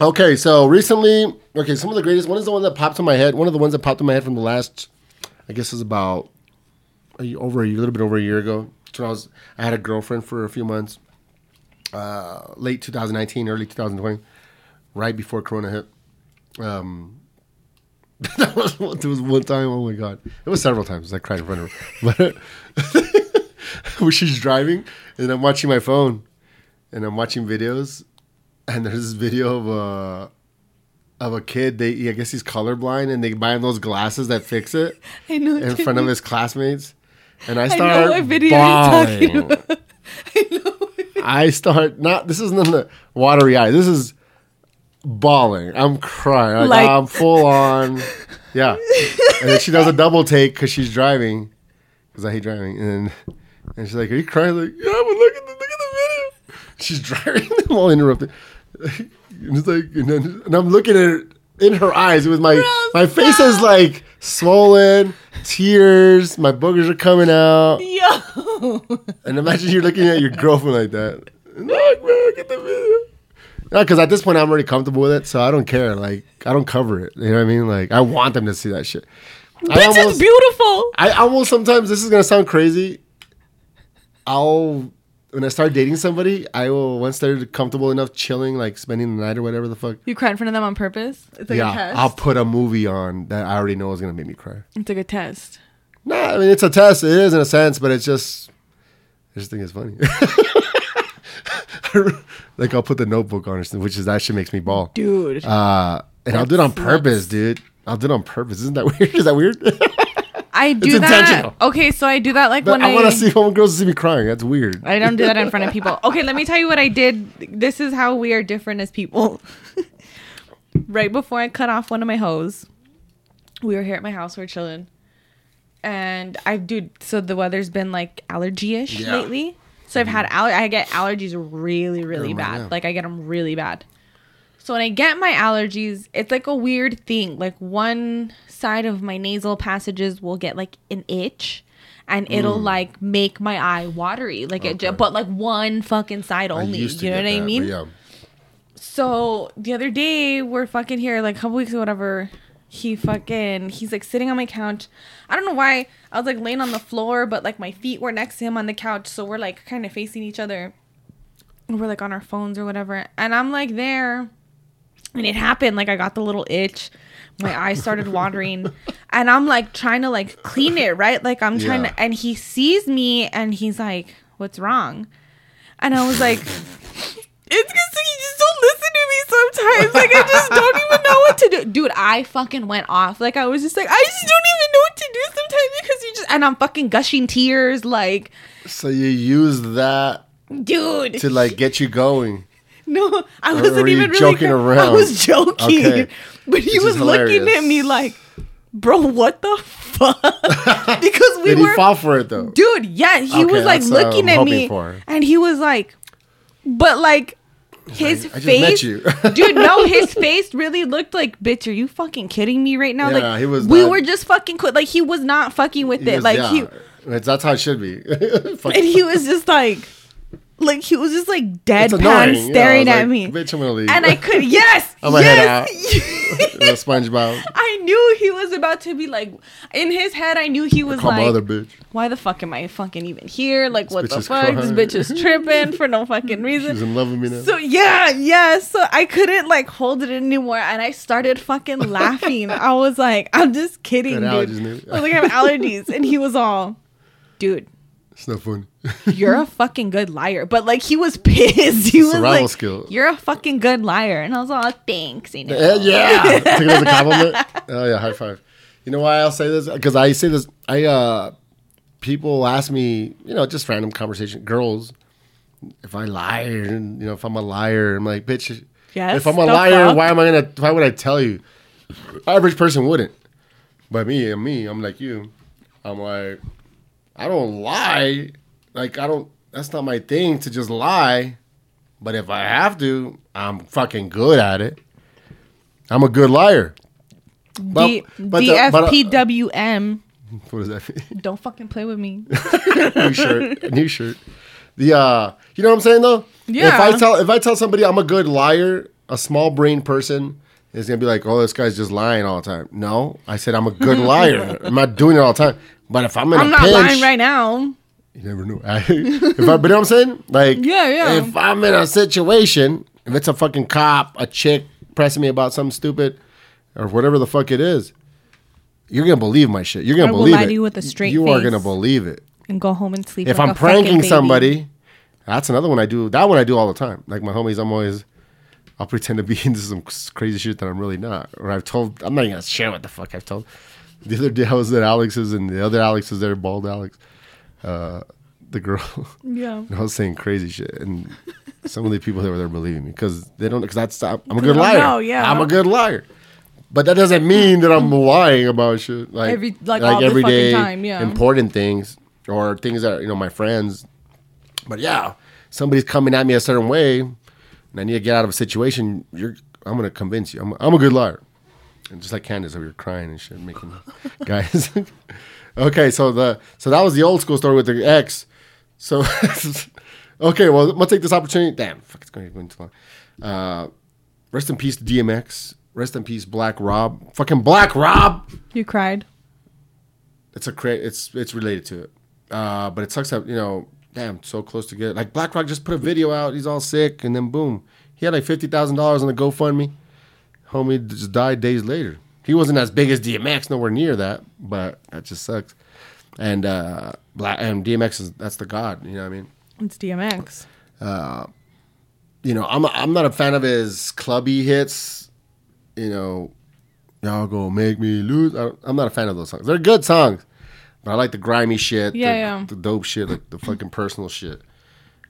(coughs) okay, so recently, okay, some of the greatest. One is the one that popped in my head. One of the ones that popped in my head from the last, I guess, is about a, over a, little bit over a year ago. So I was I had a girlfriend for a few months, uh, late 2019, early 2020, right before Corona hit. Um, (laughs) that was one, there was one time. Oh my god, it was several times. I cried in front of her, (laughs) but where (laughs) she's driving and I'm watching my phone, and I'm watching videos, and there's this video of a of a kid. They I guess he's colorblind, and they buy him those glasses that fix it I know. in front of his classmates, and I I know start what video bawling. I start not. This isn't the watery eye. This is bawling. I'm crying. Like, Like- I'm full on. Yeah, (laughs) and then she does a double take because she's driving. Because I hate driving, and and she's like, "Are you crying?" Like, yeah, but look at the look at the video. She's (laughs) driving. I'm all interrupted. And (laughs) it's like, and, then, and I'm looking at her in her eyes with my my face is like swollen, tears. My boogers are coming out. Yo. (laughs) And imagine you're looking at your girlfriend like that. Look, man, get the video. Yeah, because at this point I'm already comfortable with it, so I don't care. Like I don't cover it. You know what I mean? Like I want them to see that shit. I Bitch is beautiful. I almost sometimes this is gonna sound crazy. I'll when I start dating somebody, I will once they're comfortable enough, chilling, like spending the night or whatever the fuck. You cry in front of them on purpose? It's like a yeah, test. I'll put a movie on that I already know is gonna make me cry. it's like a test. Nah, I mean it's a test. It is in a sense, but it's just I just think it's funny. (laughs) like I'll put the notebook on, which is that shit makes me ball. Dude. Uh, and I'll do it on purpose, dude. I'll do it on purpose. Isn't that (laughs) weird? Is that weird? I do it's that. intentional. Okay, so I do that like but when I I, want to see home girls see me crying. That's weird. I don't do that in front of (laughs) people. Okay, let me tell you what I did. This is how we are different as people. right before I cut off one of my hose, we were here at my house. We are chilling, and I dude. So the weather's been like allergy-ish Yeah. lately. So I've had aller- I get allergies really really Oh, bad. yeah. Like I get them really bad. So when I get my allergies, it's like a weird thing. Like one side of my nasal passages will get like an itch and it'll like make my eye watery. Like it ju- Mm. But like one fucking side only. You know what I mean? Yeah. So the other day we're fucking here, like a couple weeks or whatever. He fucking he's like sitting on my couch. I don't know why. I was like laying on the floor, but like my feet were next to him on the couch, so we're like kind of facing each other. And We're like on our phones or whatever. And I'm like there. And it happened. Like I got the little itch. My (laughs) eyes started watering. and I'm like trying to like clean it, right? Like I'm trying Yeah. to and he sees me and he's like, What's wrong? And I was like, (laughs) it's because you just don't listen to me sometimes. Like I just don't even know what to do. Dude, I fucking went off. Like I was just like, I just don't even know what to do sometimes because you just and I'm fucking gushing tears. Like, So you use that dude, to like get you going. (laughs) no, I Or wasn't even really joking I around? was joking, Okay. but he This was looking at me like, bro, what the fuck? (laughs) because we Did were he fall for it though? dude yeah he Okay, was like looking at me for. and he was like but like his I face you. (laughs) dude no his (laughs) face really looked like bitch are you fucking kidding me right now Yeah, like he was we not- were just fucking qu- like he was not fucking with it was- like yeah. he that's how it should be. (laughs) And he was just like like he was just like deadpan annoying. Yeah, I staring was at like, me Bitch, I'm gonna leave. and I could (laughs) yes I'm gonna head yes You (laughs) SpongeBob. I knew he was about to be like in his head. I knew he was Call like, other bitch. why the fuck am I fucking even here? Like, what the fuck? This bitch is (laughs) tripping for no fucking She's reason. in love with me now. So yeah, yeah. So I couldn't like hold it anymore, and I started fucking laughing. I was like, I'm just kidding, Got dude. allergies, dude. I was like, I have allergies, and he was all, dude. It's not funny. (laughs) You're a fucking good liar, but like he was (laughs) pissed. He was Survival like, skill. "You're a fucking good liar," and I was all, "Thanks." You know? Eh, yeah, (laughs) take it as a compliment. Oh yeah, high five. You know why I'll say this? Because I say this. I uh, people ask me, you know, just random conversation, girls, if I lie, or, you know, if I'm a liar. I'm like, bitch. Yes, If I'm a liar, fuck? why am I gonna? Why would I tell you? Average person wouldn't. But me and me, I'm like you. I'm like, I don't lie. Like I don't. That's not my thing to just lie. But if I have to, I'm fucking good at it. I'm a good liar. But- D- but the- but, uh, (laughs) What does that mean? Don't fucking play with me. (laughs) new shirt. New shirt. The uh you know what I'm saying though? Yeah. If I tell if I tell somebody I'm a good liar, a small brain person is gonna be like, Oh, this guy's just lying all the time. No. I said I'm a good (laughs) liar. I'm not doing it all the time. But if I'm in I'm a not pinch, lying right now. you never know. (laughs) if I, but you know what I'm saying? Like, Yeah, yeah. If I'm in a situation, if it's a fucking cop, a chick pressing me about something stupid, or whatever the fuck it is, you're gonna believe my shit. You're gonna I will believe lie it. to you with a straight You are face. gonna believe it. And go home and sleep. If like I'm a fucking pranking baby. somebody, that's another one I do. That one I do all the time. Like my homies, I'm always, I'll pretend to be (laughs) into some crazy shit that I'm really not. Or I've told, I'm not even gonna share what the fuck I've told. (laughs) The other day I was at Alex's and the other Alex was there, bald Alex, uh, the girl. (laughs) Yeah. And I was saying crazy shit, and some of the people that were there believing me because they don't. Because that's I'm a good liar. know, yeah. I'm a good liar, but that doesn't mean that I'm lying about shit like Every- like all the fucking time, yeah. important things or things that you know my friends. But yeah, somebody's coming at me a certain way, and I need to get out of a situation. You're, I'm gonna convince you. I'm, I'm a good liar, and just like Candace over here crying and shit, making (laughs) guys. (laughs) okay, so the so that was the old school story with the ex. So, (laughs) okay, well, I'm gonna take this opportunity. Damn, fuck, it's going to go too long. Uh, rest in peace, DMX. Rest in peace, Black Rob. Fucking Black Rob. You cried. It's a cra- It's it's related to it. Uh, but it sucks that you know, damn, so close to get like Black Rob just put a video out. He's all sick, and then boom, he had like fifty thousand dollars on the GoFundMe. Homie just died days later. He wasn't as big as DMX, nowhere near that, but that just sucks. And uh, Black and DMX is that's the god. You know what I mean? It's DMX. Uh, you know, I'm I'm not a fan of his clubby hits. You know, y'all go make me lose. I, I'm not a fan of those songs. They're good songs, but I like the grimy shit, Yeah, the, yeah. the dope shit, like the fucking personal shit.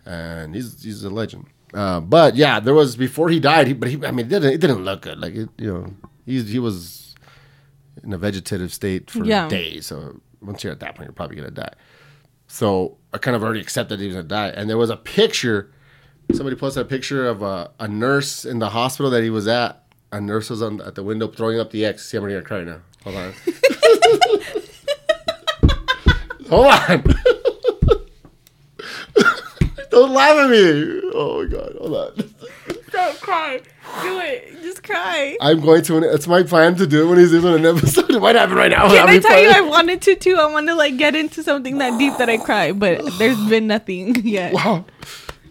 And he's he's a legend. Uh, but yeah, there was before he died. He, but he, I mean, it didn't it didn't look good. Like it, you know, he's he was in a vegetative state for Yeah. days. So once you're at that point, you're probably gonna die. So I kind of already accepted he was gonna die. And there was a picture. Somebody posted a picture of a, a nurse in the hospital that he was at. A nurse was on at the window throwing up the X. See, I'm gonna cry now. Hold on. (laughs) Hold on. Don't laugh at me. Oh my god. Hold on. Don't cry. Do it. Just cry. I'm going to. It's my plan to do it when he's doing an episode. (laughs) It might happen right now. Can I tell you I wanted to too? I want to like get into something that deep that I cry, but there's been nothing (laughs) yet. Wow.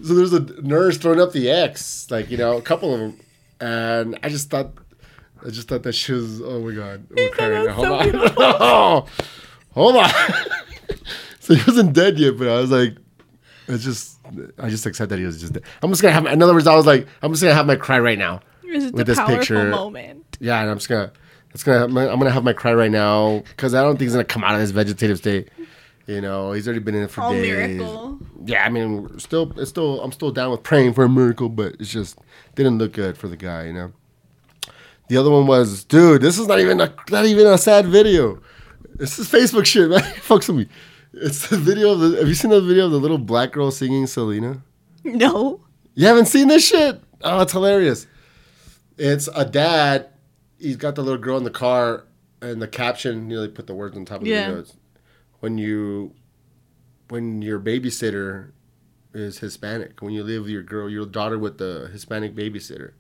So there's a nurse throwing up the X, like you know, a couple of them, and I just thought, I just thought that she was. Oh my god! I'm crying. Hold so on, (laughs) hold on. so he wasn't dead yet, but I was like, it's just, I just accept that he was just dead. I'm just gonna have. In other words, I was like, I'm just gonna have my cry right now. With this picture. moment? Yeah, and I'm just gonna, it's gonna, I'm gonna have my cry right now because I don't think he's gonna come out of this vegetative state. You know, he's already been in it for All days. miracle. Yeah, I mean, still, it's still, I'm still down with praying for a miracle, but it's just didn't look good for the guy. You know. The other one was, dude, this is not even a, not even a sad video. This is Facebook shit, man. (laughs) Fucks with me. It's the video of the. Have you seen the video of the little black girl singing Selena? No. You haven't seen this shit? Oh, it's hilarious. It's a dad. He's got the little girl in the car, and the caption, you know, they put the words on top of Yeah. the video. When you, when your babysitter is Hispanic, when you live with your girl, your daughter with the Hispanic babysitter.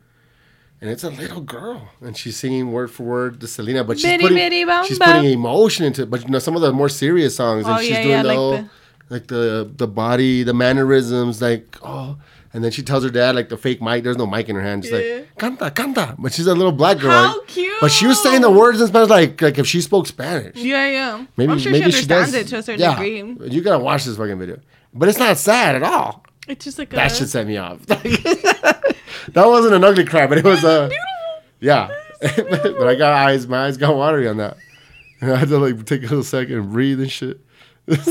And it's a little girl, and she's singing word for word the Selena, but she's Bitty, putting bitty, bum, she's bum. putting emotion into it. But you know, some of the more serious songs, and Oh, she's yeah, doing yeah, the like whole, the- like the the body, the mannerisms, like oh. And then she tells her dad like the fake mic. There's no mic in her hand. She's Yeah. like canta, canta. But she's a little black girl. How like- cute. But she was saying the words in Spanish like like if she spoke Spanish. Yeah, yeah. Maybe sure maybe she understands it to a certain yeah. degree. You gotta watch this fucking video. But it's not sad at all. It's just like That a. should set me off. (laughs) (laughs) that wasn't an ugly cry, but it was uh yeah. (laughs) but I got eyes, my eyes got watery on that. And I had to like take a little second and breathe and shit. but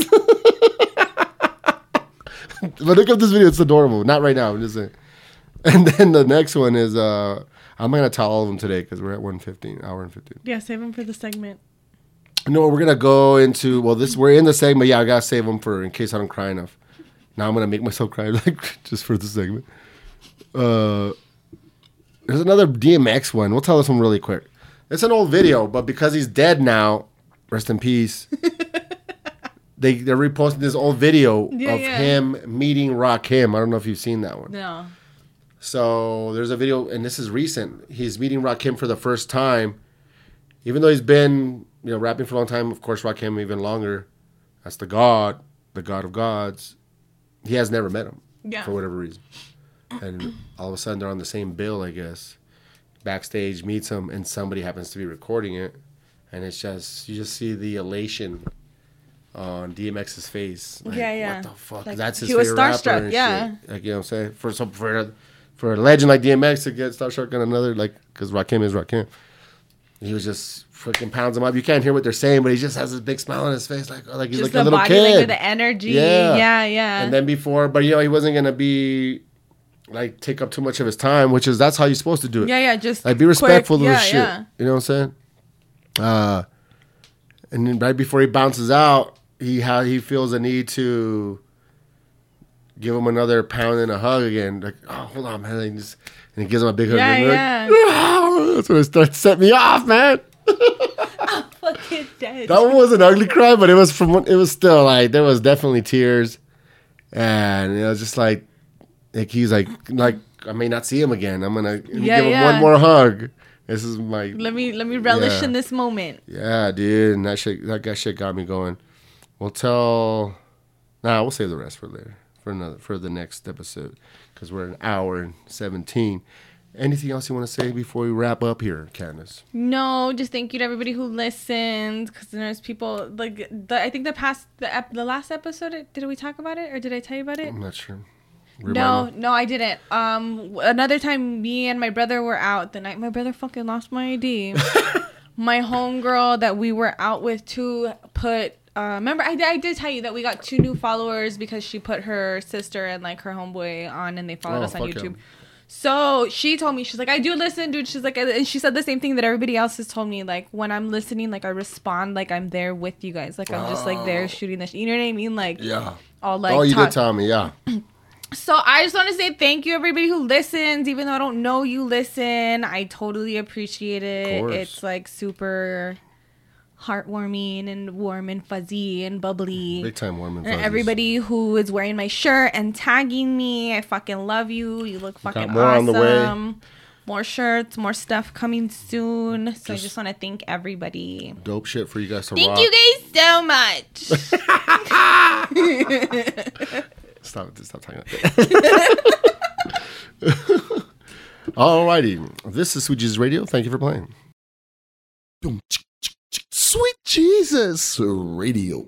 (laughs) look up this video, it's adorable. Not right now, I'm just saying. And then the next one is uh I'm not gonna tell all of them today because we're at 115, hour and 15. Yeah, save them for the segment. No, we're gonna go into well. This we're in the segment. Yeah, I gotta save them for in case I don't cry enough. Now I'm gonna make myself cry (laughs) like just for the segment. Uh, there's another DMX one. We'll tell this one really quick. It's an old video, but because he's dead now, rest in peace. (laughs) they they're reposting this old video Yeah, of yeah. him meeting Rakim. I don't know if you've seen that one. No. So there's a video, and this is recent. He's meeting Rakim for the first time, even though he's been you know rapping for a long time. Of course, Rakim even longer. That's the God, the God of gods. He has never met him Yeah. for whatever reason, and all of a sudden they're on the same bill, I guess. Backstage meets him, and somebody happens to be recording it, and it's just you just see the elation on DMX's face. Like, Yeah, yeah. What the fuck? Like, That's his he was starstruck, yeah. shit. Like you know what I'm saying? For some for a, for a legend like DMX to get starstruck on another like because Rakim is Rakim. He was just freaking pounds him up. You can't hear what they're saying, but he just has this big smile on his face, like like he's Just like a the little body kid. language, the energy. Yeah. Yeah, yeah. And then before, but you know, he wasn't gonna be like take up too much of his time, which is that's how you're supposed to do it. yeah, yeah. Just Like be quick- respectful yeah, of the shit. yeah. You know what I'm saying? Uh, and then right before he bounces out, he how he feels a need to give him another pound and a hug again. Like, oh, hold on, man. And he, just, and he gives him a big hug. Yeah, and like, yeah. (laughs) That's when it starts set me off, man. (laughs) Fucking dead. That one was an ugly cry, but it was from it was still like there was definitely tears, and it was just like like he's like like I may not see him again. I'm gonna Yeah, give him one more hug. This is my Let me let me relish Yeah. in this moment. yeah, dude. And that shit that guy shit got me going. We'll tell. Nah, we'll save the rest for later for another for the next episode because we're an hour and seventeen. Anything else you want to say before we wrap up here, Candace? No, just thank you to everybody who listened because there's people like the, I think the past the ep, the last episode did we talk about it or did I tell you about it? I'm not sure. No, me. no, I didn't. Um, another time, me and my brother were out the night my brother fucking lost my ID. (laughs) my homegirl that we were out with too put. Uh, remember, I, I did tell you that we got two new followers because she put her sister and like her homeboy on, and they followed Oh, us on YouTube. yeah. So she told me she's like, I do listen, dude. She's like, and she said the same thing that everybody else has told me. Like when I'm listening, like I respond, like I'm there with you guys, like I'm just like there shooting the, sh- you know what I mean? Like Yeah. all like oh, you talk- did tell me. Yeah. (clears throat) so I just want to say thank you, everybody who listens. Even though I don't know you, listen. I totally appreciate it. It's like super heartwarming and warm and fuzzy and bubbly. Big time warm and And everybody who is wearing my shirt and tagging me, I fucking love you. You look fucking more on awesome. the way. More shirts, more stuff coming soon. So I just want to thank everybody. dope shit for you guys to Thank rock. you guys so much. (laughs) (laughs) Stop, stop talking about that. (laughs) Alrighty, this is Sweet Jesus Radio. Thank you for playing. Sweet Jesus Radio.